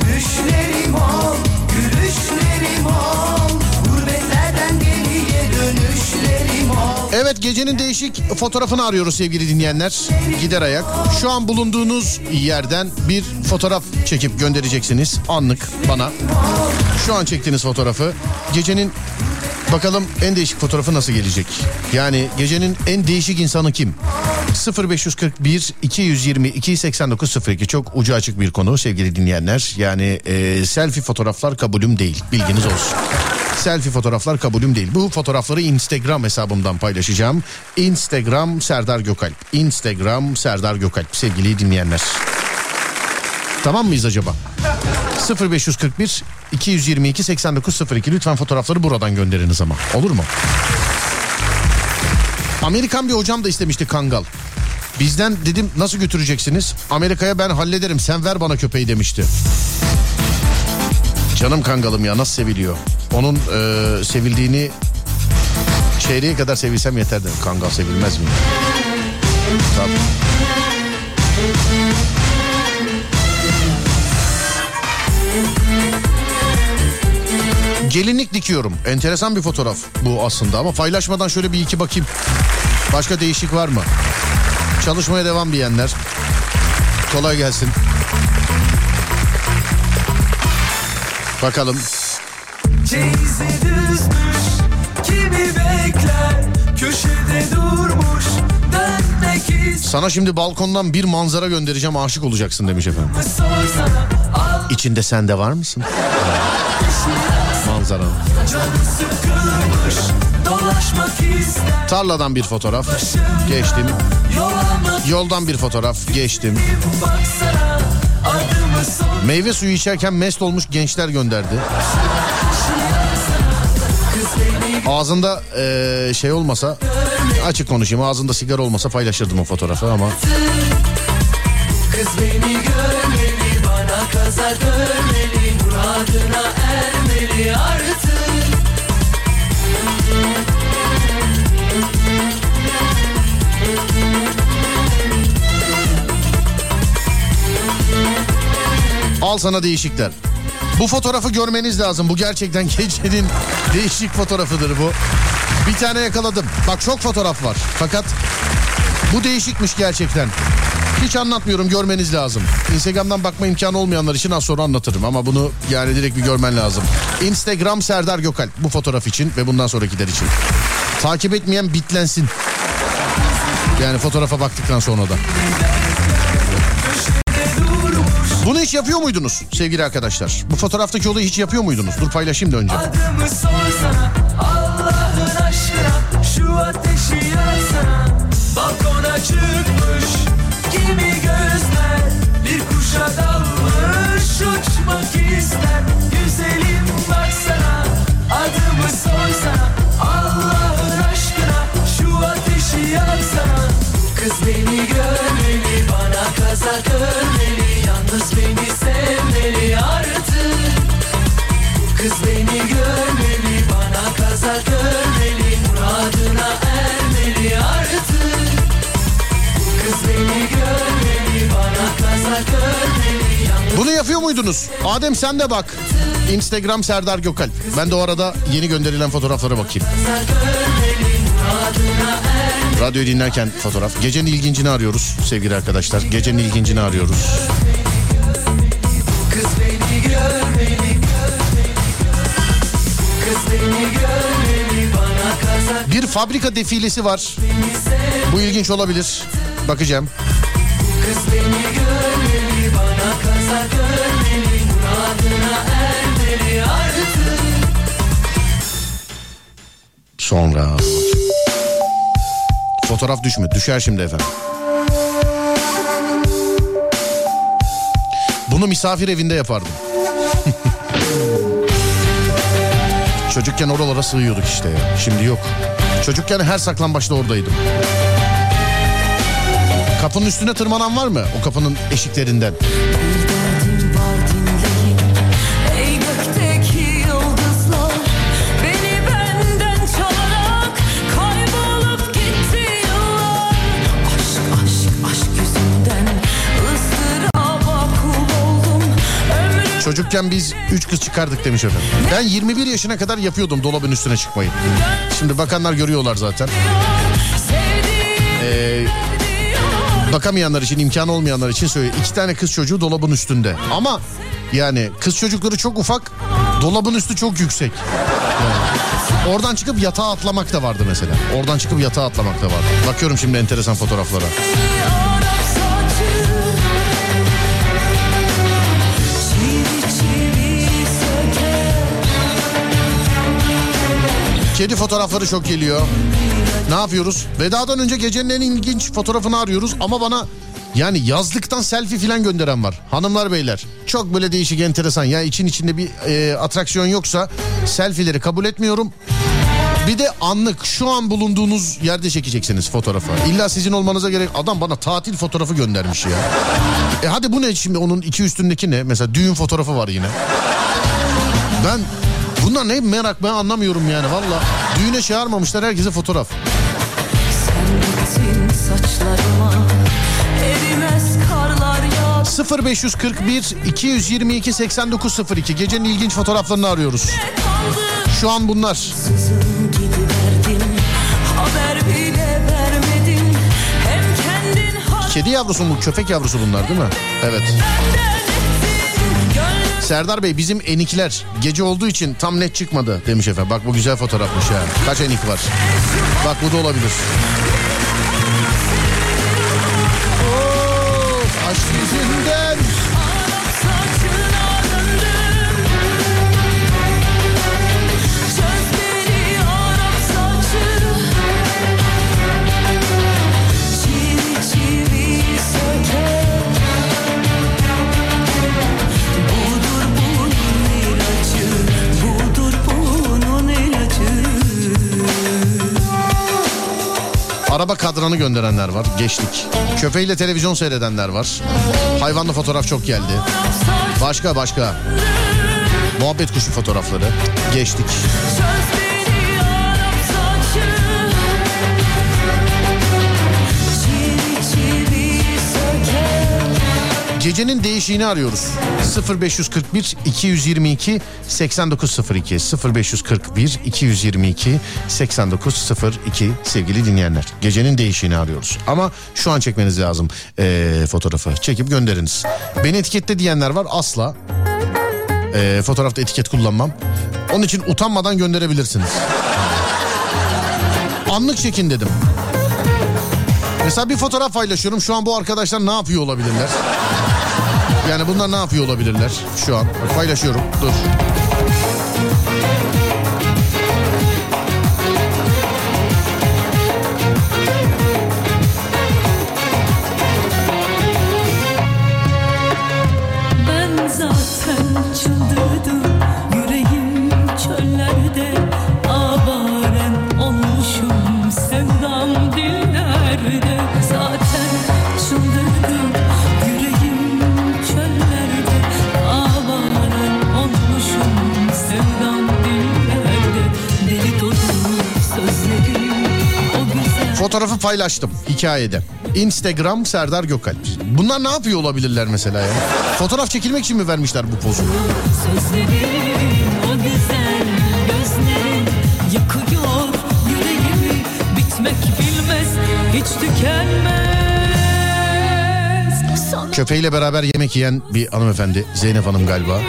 Düşlerim ol, gülüşlerim ol Gurbetlerden geriye dönüşlerim ol Evet gecenin değişik fotoğrafını arıyoruz sevgili dinleyenler. Gider ayak. Şu an bulunduğunuz yerden bir fotoğraf çekip göndereceksiniz anlık bana. Şu an çektiğiniz fotoğrafı gecenin bakalım en değişik fotoğrafı nasıl gelecek? Yani gecenin en değişik insanı kim? 0541 222 8902 çok ucu açık bir konu sevgili dinleyenler. Yani e, selfie fotoğraflar kabulüm değil bilginiz olsun. Selfie fotoğraflar kabulüm değil. Bu fotoğrafları Instagram hesabımdan paylaşacağım. Instagram Serdar Gökalp. Instagram Serdar Gökalp sevgili dinleyenler. Tamam mıyız acaba? 0541 222 8902 lütfen fotoğrafları buradan gönderiniz ama. Olur mu? Amerikan bir hocam da istemişti kangal. Bizden dedim nasıl götüreceksiniz? Amerika'ya ben hallederim sen ver bana köpeği demişti. Canım kangalım ya nasıl seviliyor. Onun e, sevildiğini çeyreğe kadar sevilsem yeter dedim. Kangal sevilmez mi? Tabii. Gelinlik dikiyorum. Enteresan bir fotoğraf bu aslında ama paylaşmadan şöyle bir iki bakayım. Başka değişik var mı? Çalışmaya devam diyenler. Kolay gelsin. Bakalım. Ceyizi düzmüş kimi bekler köşede durmuş Sana şimdi balkondan bir manzara göndereceğim aşık olacaksın demiş efendim. İçinde sen de var mısın? Manzara. Tarladan bir fotoğraf. Geçtim. yola mı Yoldan bir fotoğraf. Geçtim. Meyve suyu içerken mest olmuş gençler gönderdi. Ağzında eee, şey olmasa açık konuşayım ağzında sigara olmasa paylaşırdım o fotoğrafı ama Kız beni görmeli al sana değişikler. Bu fotoğrafı görmeniz lazım. Bu gerçekten <laughs> gecenin değişik fotoğrafıdır bu. Bir tane yakaladım. Bak çok fotoğraf var. Fakat bu değişikmiş gerçekten. Hiç anlatmıyorum görmeniz lazım. Instagram'dan bakma imkanı olmayanlar için az sonra anlatırım ama bunu yani direkt bir görmen lazım. Instagram Serdar Gökalp bu fotoğraf için ve bundan sonrakiler için. Takip etmeyen bitlensin. Yani fotoğrafa baktıktan sonra da. Bunu hiç yapıyor muydunuz sevgili arkadaşlar? Bu fotoğraftaki olayı hiç yapıyor muydunuz? Dur paylaşayım da önce. Adımı sorsana Allah'ın aşkına şu ateşi yaksana Balkona çıkmış kimi gözler Bir kuşa dalmış uçmak ister Güzelim baksana adımı sorsana Allah'ın aşkına şu ateşi yaksana Kız beni görmeli bana kazak örmeli Yalnız beni sevmeli artık Kız beni görmeli bana kazak örmeli Muradına ermeli artık Kız beni görmeli bana kazak örmeli Yalnız Bunu yapıyor muydunuz? Adem sen de bak. Instagram Serdar Gökalp. Ben de o arada yeni gönderilen fotoğraflara bakayım. kazak örmeli Muradına ermeli Radyoyu dinlerken fotoğraf. Gecenin ilgincini arıyoruz sevgili arkadaşlar. Gecenin ilgincini arıyoruz. Kız beni görmeli Kız beni görmeli bana kazak Bir fabrika defilesi var. Bu ilginç olabilir. Bakacağım. Kız beni görmeli bana kazak örmeli Muradına ermeli artık Sonra. Fotoğraf düşme. Düşer şimdi efendim. Bunu misafir evinde yapardım. <laughs> Çocukken oralara sığıyorduk işte ya. Şimdi yok. Çocukken her saklambaçta oradaydım. Kapının üstüne tırmanan var mı? O kapının eşiklerinden. Çocukken biz üç kız çıkardık demiş efendim. Ben 21 yaşına kadar yapıyordum dolabın üstüne çıkmayı. Şimdi bakanlar görüyorlar zaten. Ee, bakamayanlar için imkanı olmayanlar için söyle. İki tane kız çocuğu dolabın üstünde. Ama yani kız çocukları çok ufak dolabın üstü çok yüksek. Yani. Oradan çıkıp yatağa atlamak da vardı mesela. Oradan çıkıp yatağa atlamak da vardı. Bakıyorum şimdi enteresan fotoğraflara. Kedi fotoğrafları çok geliyor. Ne yapıyoruz? Vedadan önce gecenin en ilginç fotoğrafını arıyoruz ama bana yani yazlıktan selfie falan gönderen var. Hanımlar beyler çok böyle değişik enteresan ya için içinde bir e, atraksiyon yoksa selfie'leri kabul etmiyorum. Bir de anlık şu an bulunduğunuz yerde çekeceksiniz fotoğrafı. İlla sizin olmanıza gerek adam bana tatil fotoğrafı göndermiş ya. E hadi bu ne şimdi onun iki üstündeki ne? Mesela düğün fotoğrafı var yine. Ben bunlar ne merak ben anlamıyorum yani valla. Düğüne çağırmamışlar herkese fotoğraf. Saçlarıma erimez karlar ya 0541 222 8902 gecenin ilginç fotoğraflarını arıyoruz. Şu an bunlar. Kedi yavrusu mu köpek yavrusu bunlar değil mi? Evet. Serdar Bey bizim enikler gece olduğu için tam net çıkmadı demiş efendim. Bak bu güzel fotoğrafmış ya. Kaç enik var? Bak bu da olabilir. Of, aşk yüzünden. Araba kadranı gönderenler var. Geçtik. Köpeğiyle televizyon seyredenler var. Hayvanlı fotoğraf çok geldi. Başka başka. Muhabbet kuşu fotoğrafları. Geçtik. Çöz Gecenin değişiğini arıyoruz. 0541 222 8902 0541 222 8902 sevgili dinleyenler. Gecenin değişiğini arıyoruz. Ama şu an çekmeniz lazım ee, fotoğrafı. Çekip gönderiniz. Beni etiketle diyenler var asla. Ee, fotoğrafta etiket kullanmam. Onun için utanmadan gönderebilirsiniz. Anlık çekin dedim. Mesela bir fotoğraf paylaşıyorum. Şu an bu arkadaşlar ne yapıyor olabilirler? Yani bunlar ne yapıyor olabilirler şu an? Paylaşıyorum. Dur. Fotoğrafı paylaştım hikayede. Instagram Serdar Gökalp. Bunlar ne yapıyor olabilirler mesela ya? Fotoğraf çekilmek için mi vermişler bu pozu? Sözlerin o güzel gözlerin yakıyor yüreğimi bitmek bilmez hiç tükenmez. Sana Köpeğiyle beraber yemek yiyen bir hanımefendi Zeynep Hanım galiba.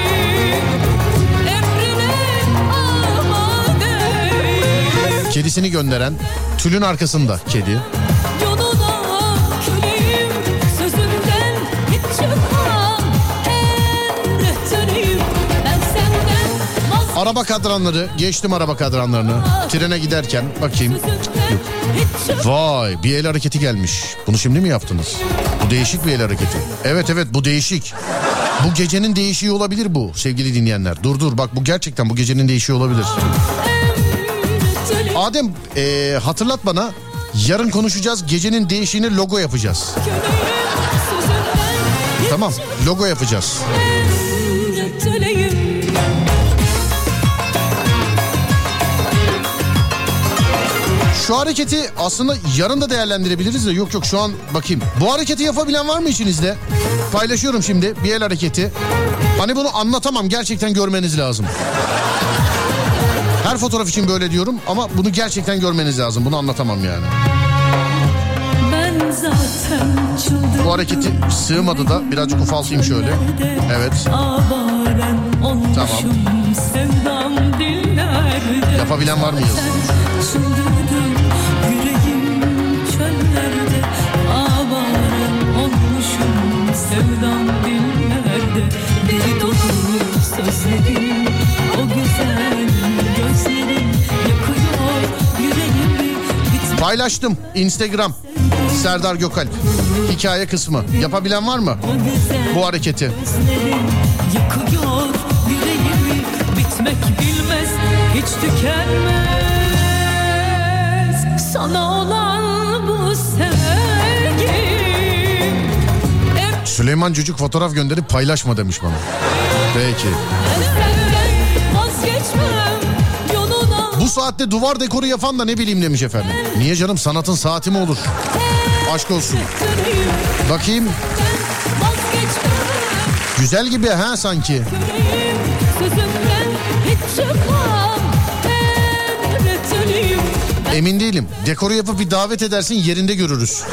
Kedisini gönderen tülün arkasında kedi. çıkmam. Araba kadranları geçtim araba kadranlarını. Trene giderken bakayım. Yok. Vay bir el hareketi gelmiş. Bunu şimdi mi yaptınız? Bu değişik bir el hareketi. Evet evet bu değişik. Bu gecenin değişiği olabilir bu sevgili dinleyenler. Dur dur bak bu gerçekten bu gecenin değişiği olabilir. Adem e, hatırlat bana yarın konuşacağız gecenin değişiğini logo yapacağız. Tamam logo yapacağız. Şu hareketi aslında yarın da değerlendirebiliriz de yok yok şu an bakayım. Bu hareketi yapabilen var mı içinizde? Paylaşıyorum şimdi bir el hareketi. Hani bunu anlatamam gerçekten görmeniz lazım. Her fotoğraf için böyle diyorum ama bunu gerçekten görmeniz lazım. Bunu anlatamam yani. Bu hareketi sığmadı da birazcık ufaltayım şöyle. Evet. Tamam. Yapabilen var mı yazın? Çıldırdım yüreğim çöllerde Avaren olmuşum sevdam dillerde Deli dolu sözlerin Paylaştım Instagram. Serdar Gökalp. Hikaye kısmı. Yapabilen var mı? Bu hareketi. gözlerin Yakıyor yüreğimi bitmek bilmez hiç tükenmez Sana olan bu sevgim Süleyman Cücük fotoğraf gönderip paylaşma demiş bana. Peki. Yoluna Bu saatte duvar dekoru yapan da ne bileyim demiş efendim. Niye canım sanatın saati mi olur? Aşk olsun. Bakayım. Güzel gibi ha sanki. Emin değilim. Dekoru yapıp bir davet edersin yerinde görürüz.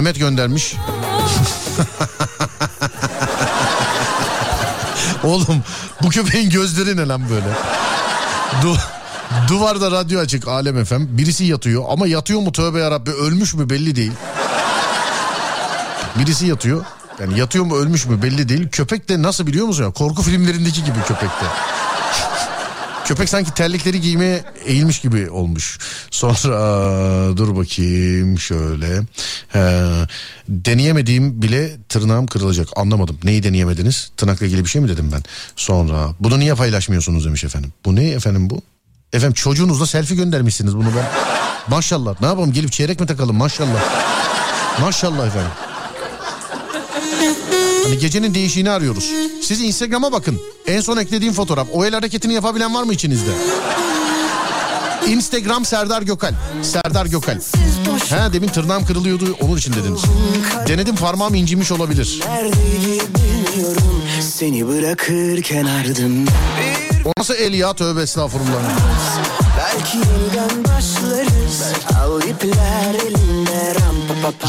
Mehmet göndermiş. Oğlum bu köpeğin gözleri ne lan böyle? Du duvarda radyo açık Alem efem. Birisi yatıyor ama yatıyor mu tövbe yarabbi ölmüş mü belli değil. Birisi yatıyor. Yani yatıyor mu ölmüş mü belli değil. Köpek de nasıl biliyor musun ya? Korku filmlerindeki gibi köpekte. Köpek sanki terlikleri giymeye eğilmiş gibi olmuş. Sonra dur bakayım şöyle. He, deneyemediğim bile tırnağım kırılacak. Anlamadım. Neyi deneyemediniz? Tırnakla ilgili bir şey mi dedim ben? Sonra bunu niye paylaşmıyorsunuz demiş efendim. Bu ne efendim bu? Efendim çocuğunuzla selfie göndermişsiniz bunu ben. Maşallah. Ne yapalım gelip çeyrek mi takalım maşallah. Maşallah efendim. Hani gecenin değişiğini arıyoruz. Siz Instagram'a bakın. En son eklediğim fotoğraf. O el hareketini yapabilen var mı içinizde? Instagram Serdar Gökal. Serdar Gökal. Ha demin tırnağım kırılıyordu onun için dediniz. Denedim parmağım incinmiş olabilir. Seni bırakırken ardımda O nasıl el ya tövbe estağfurullah. Belki yeniden başlarız Al ipler elinde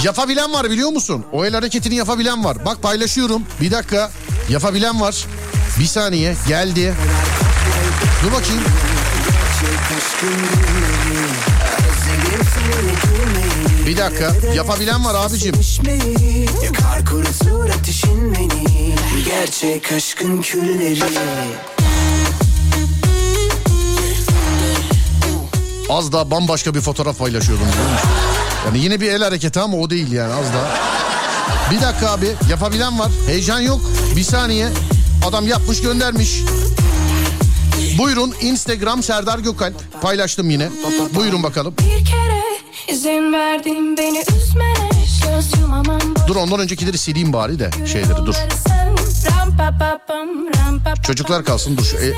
Yapabilen var biliyor musun? O el hareketini yapabilen var. Bak paylaşıyorum. Bir dakika. Yapabilen var. Bir saniye geldi. Dur bakayım. Bir dakika. Yapabilen var abicim. Yakar kurutur ateşin beni Gerçek aşkın külleri Az daha bambaşka bir fotoğraf paylaşıyordum. Yani yine bir el hareketi ama o değil yani az daha. Bir dakika abi yapabilen var. Heyecan yok. Bir saniye. Adam yapmış göndermiş. Buyurun Instagram Serdar Gökalp. Paylaştım yine. Buyurun bakalım. Bir kere izin verdin beni üzmene Dur ondan öncekileri sileyim bari de şeyleri dur. Çocuklar kalsın dur şu e-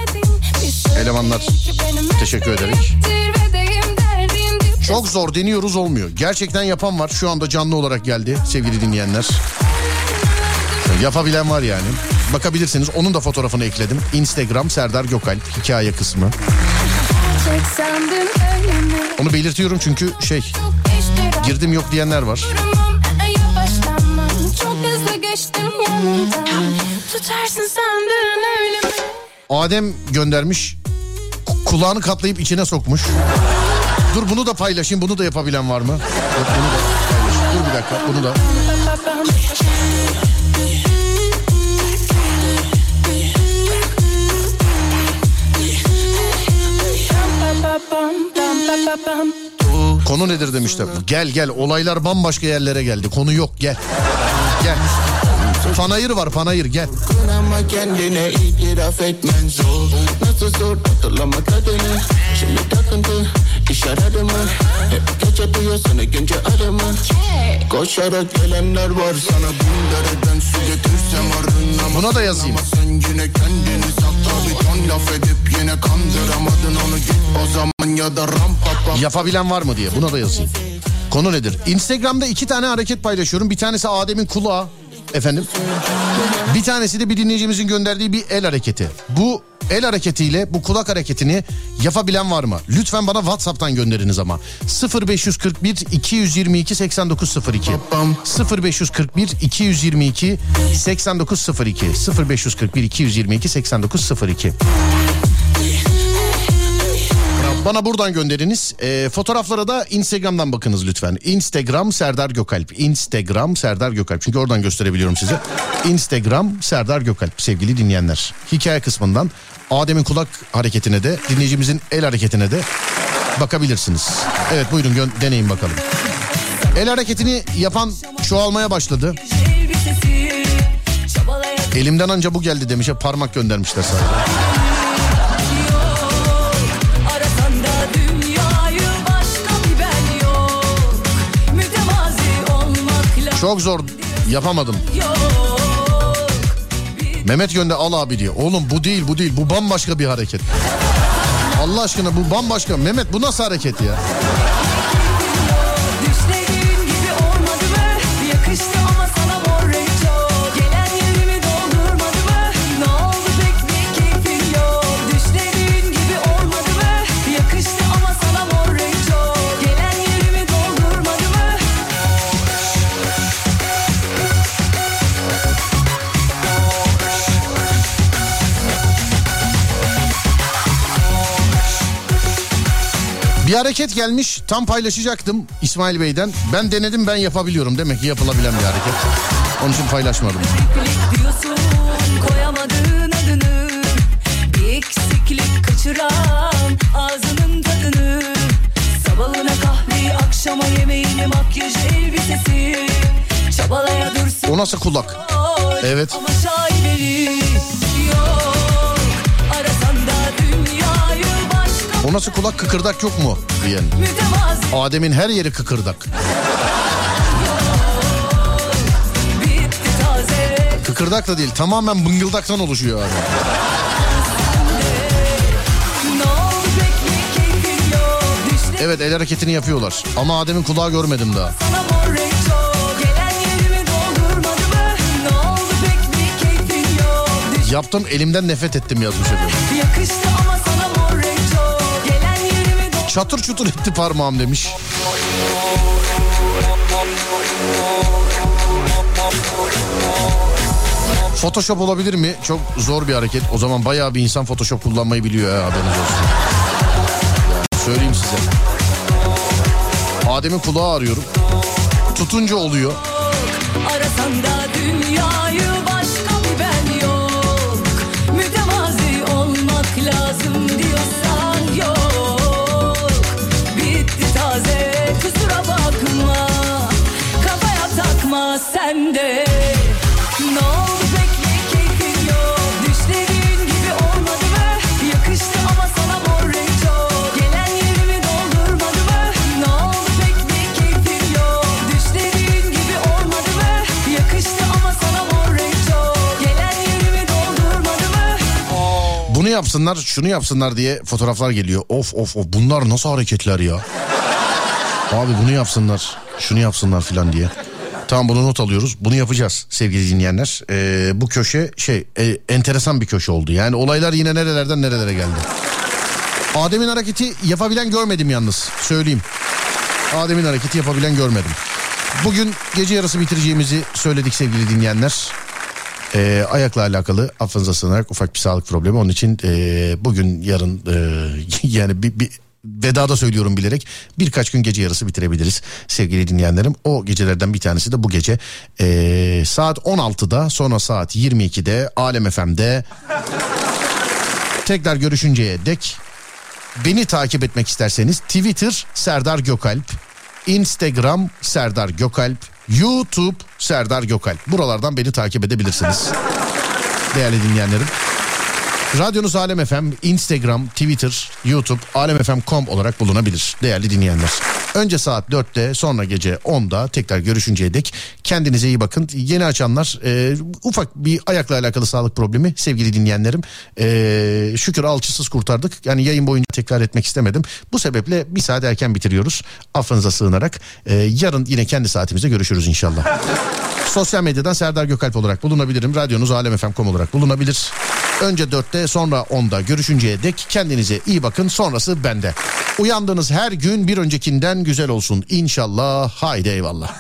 elemanlar teşekkür ederek. Derdim Çok zor deniyoruz olmuyor. Gerçekten yapan var. Şu anda canlı olarak geldi sevgili dinleyenler. Yapabilen var yani. Bakabilirsiniz. Onun da fotoğrafını ekledim. Instagram Serdar Gökalp hikaye kısmı. Onu belirtiyorum çünkü şey girdim yok diyenler var. Adem göndermiş. Ku- Kulağını katlayıp içine sokmuş. Dur bunu da paylaşayım. Bunu da yapabilen var mı? Yok, bunu da paylaşayım. Dur bir dakika bunu da. Konu nedir demişler. Gel gel olaylar bambaşka yerlere geldi. Konu yok gel. Gel. Panayır var panayır gel. Ama kendine itiraf etmen zor Nasıl zor hatırlama kadını Şimdi takıntı iş aradı mı Hep geç atıyor sana gence arama Koşarak gelenler var sana bin dereden su getirsem arınamaz Buna da yazayım. Ama sen yine kendini sakla bir ton laf edip yine kandıramadın onu git o zaman ya da rampa Yapabilen var mı diye buna da yazayım. Konu nedir? Instagram'da iki tane hareket paylaşıyorum. Bir tanesi Adem'in kulağı. Efendim. Bir tanesi de bir dinleyicimizin gönderdiği bir el hareketi. Bu el hareketiyle bu kulak hareketini yapabilen var mı? Lütfen bana WhatsApp'tan gönderiniz ama. 0541 222 8902 0541 222 8902 0541 222 8902 bana buradan gönderiniz. Ee, fotoğraflara da Instagram'dan bakınız lütfen. Instagram Serdar Gökalp. Instagram Serdar Gökalp. Çünkü oradan gösterebiliyorum size. Instagram Serdar Gökalp sevgili dinleyenler. Hikaye kısmından Adem'in kulak hareketine de dinleyicimizin el hareketine de bakabilirsiniz. Evet buyurun gö- deneyin bakalım. El hareketini yapan çoğalmaya başladı. Elimden anca bu geldi demiş. Hep Parmak göndermişler sadece. Çok zor yapamadım. Mehmet Gönde al abi diyor. Oğlum bu değil bu değil bu bambaşka bir hareket. Allah aşkına bu bambaşka. Mehmet bu nasıl hareket ya? Bir hareket gelmiş tam paylaşacaktım İsmail Bey'den. Ben denedim ben yapabiliyorum. Demek ki yapılabilen bir hareket. Onun için paylaşmadım. Eksiklik diyorsun koyamadığın adını Bir eksiklik kaçıran ağzının tadını Sabahına kahveyi akşama yemeğini makyaj elbisesi Çabalaya dursun O nasıl kulak? Evet. Ama şaibeli Nasıl kulak kıkırdak yok mu? Diyen. Adem'in her yeri kıkırdak. Kıkırdak da değil tamamen bıngıldaktan oluşuyor Düştü Evet el hareketini yapıyorlar. Ama Adem'in kulağı görmedim daha. Yaptım elimden nefret ettim yazmış efendim. Çatır çutur etti parmağım demiş. Photoshop olabilir mi? Çok zor bir hareket. O zaman bayağı bir insan Photoshop kullanmayı biliyor ya haberiniz olsun. Söyleyeyim size. Adem'in kulağı arıyorum. Tutunca oluyor. Arasan da dünyayı yapsınlar, şunu yapsınlar diye fotoğraflar geliyor. Of of of bunlar nasıl hareketler ya? Abi bunu yapsınlar, şunu yapsınlar filan diye. Tamam bunu not alıyoruz. Bunu yapacağız sevgili dinleyenler. Ee, bu köşe şey e, enteresan bir köşe oldu. Yani olaylar yine nerelerden nerelere geldi. Adem'in hareketi yapabilen görmedim yalnız. Söyleyeyim. Adem'in hareketi yapabilen görmedim. Bugün gece yarısı bitireceğimizi söyledik sevgili dinleyenler. Ee, ayakla alakalı affınıza sığınarak ufak bir sağlık problemi. Onun için e, bugün yarın e, <laughs> yani bir, bir vedada söylüyorum bilerek birkaç gün gece yarısı bitirebiliriz sevgili dinleyenlerim. O gecelerden bir tanesi de bu gece e, saat 16'da sonra saat 22'de Alem FM'de tekrar görüşünceye dek beni takip etmek isterseniz Twitter Serdar Gökalp, Instagram Serdar Gökalp, YouTube Serdar Gökalp. Buralardan beni takip edebilirsiniz. <laughs> Değerli dinleyenlerim. Radyonuz Alem FM, Instagram, Twitter, YouTube, alemfm.com olarak bulunabilir değerli dinleyenler. Önce saat 4'te sonra gece 10'da tekrar görüşünceye dek kendinize iyi bakın. Yeni açanlar e, ufak bir ayakla alakalı sağlık problemi sevgili dinleyenlerim. E, şükür alçısız kurtardık. Yani yayın boyunca tekrar etmek istemedim. Bu sebeple bir saat erken bitiriyoruz. Affınıza sığınarak. E, yarın yine kendi saatimizde görüşürüz inşallah. <laughs> Sosyal medyadan Serdar Gökalp olarak bulunabilirim. Radyonuz alemfm.com olarak bulunabilir. Önce 4'te sonra 10'da görüşünceye dek kendinize iyi bakın. Sonrası bende. Uyandığınız her gün bir öncekinden güzel olsun. İnşallah. Haydi eyvallah.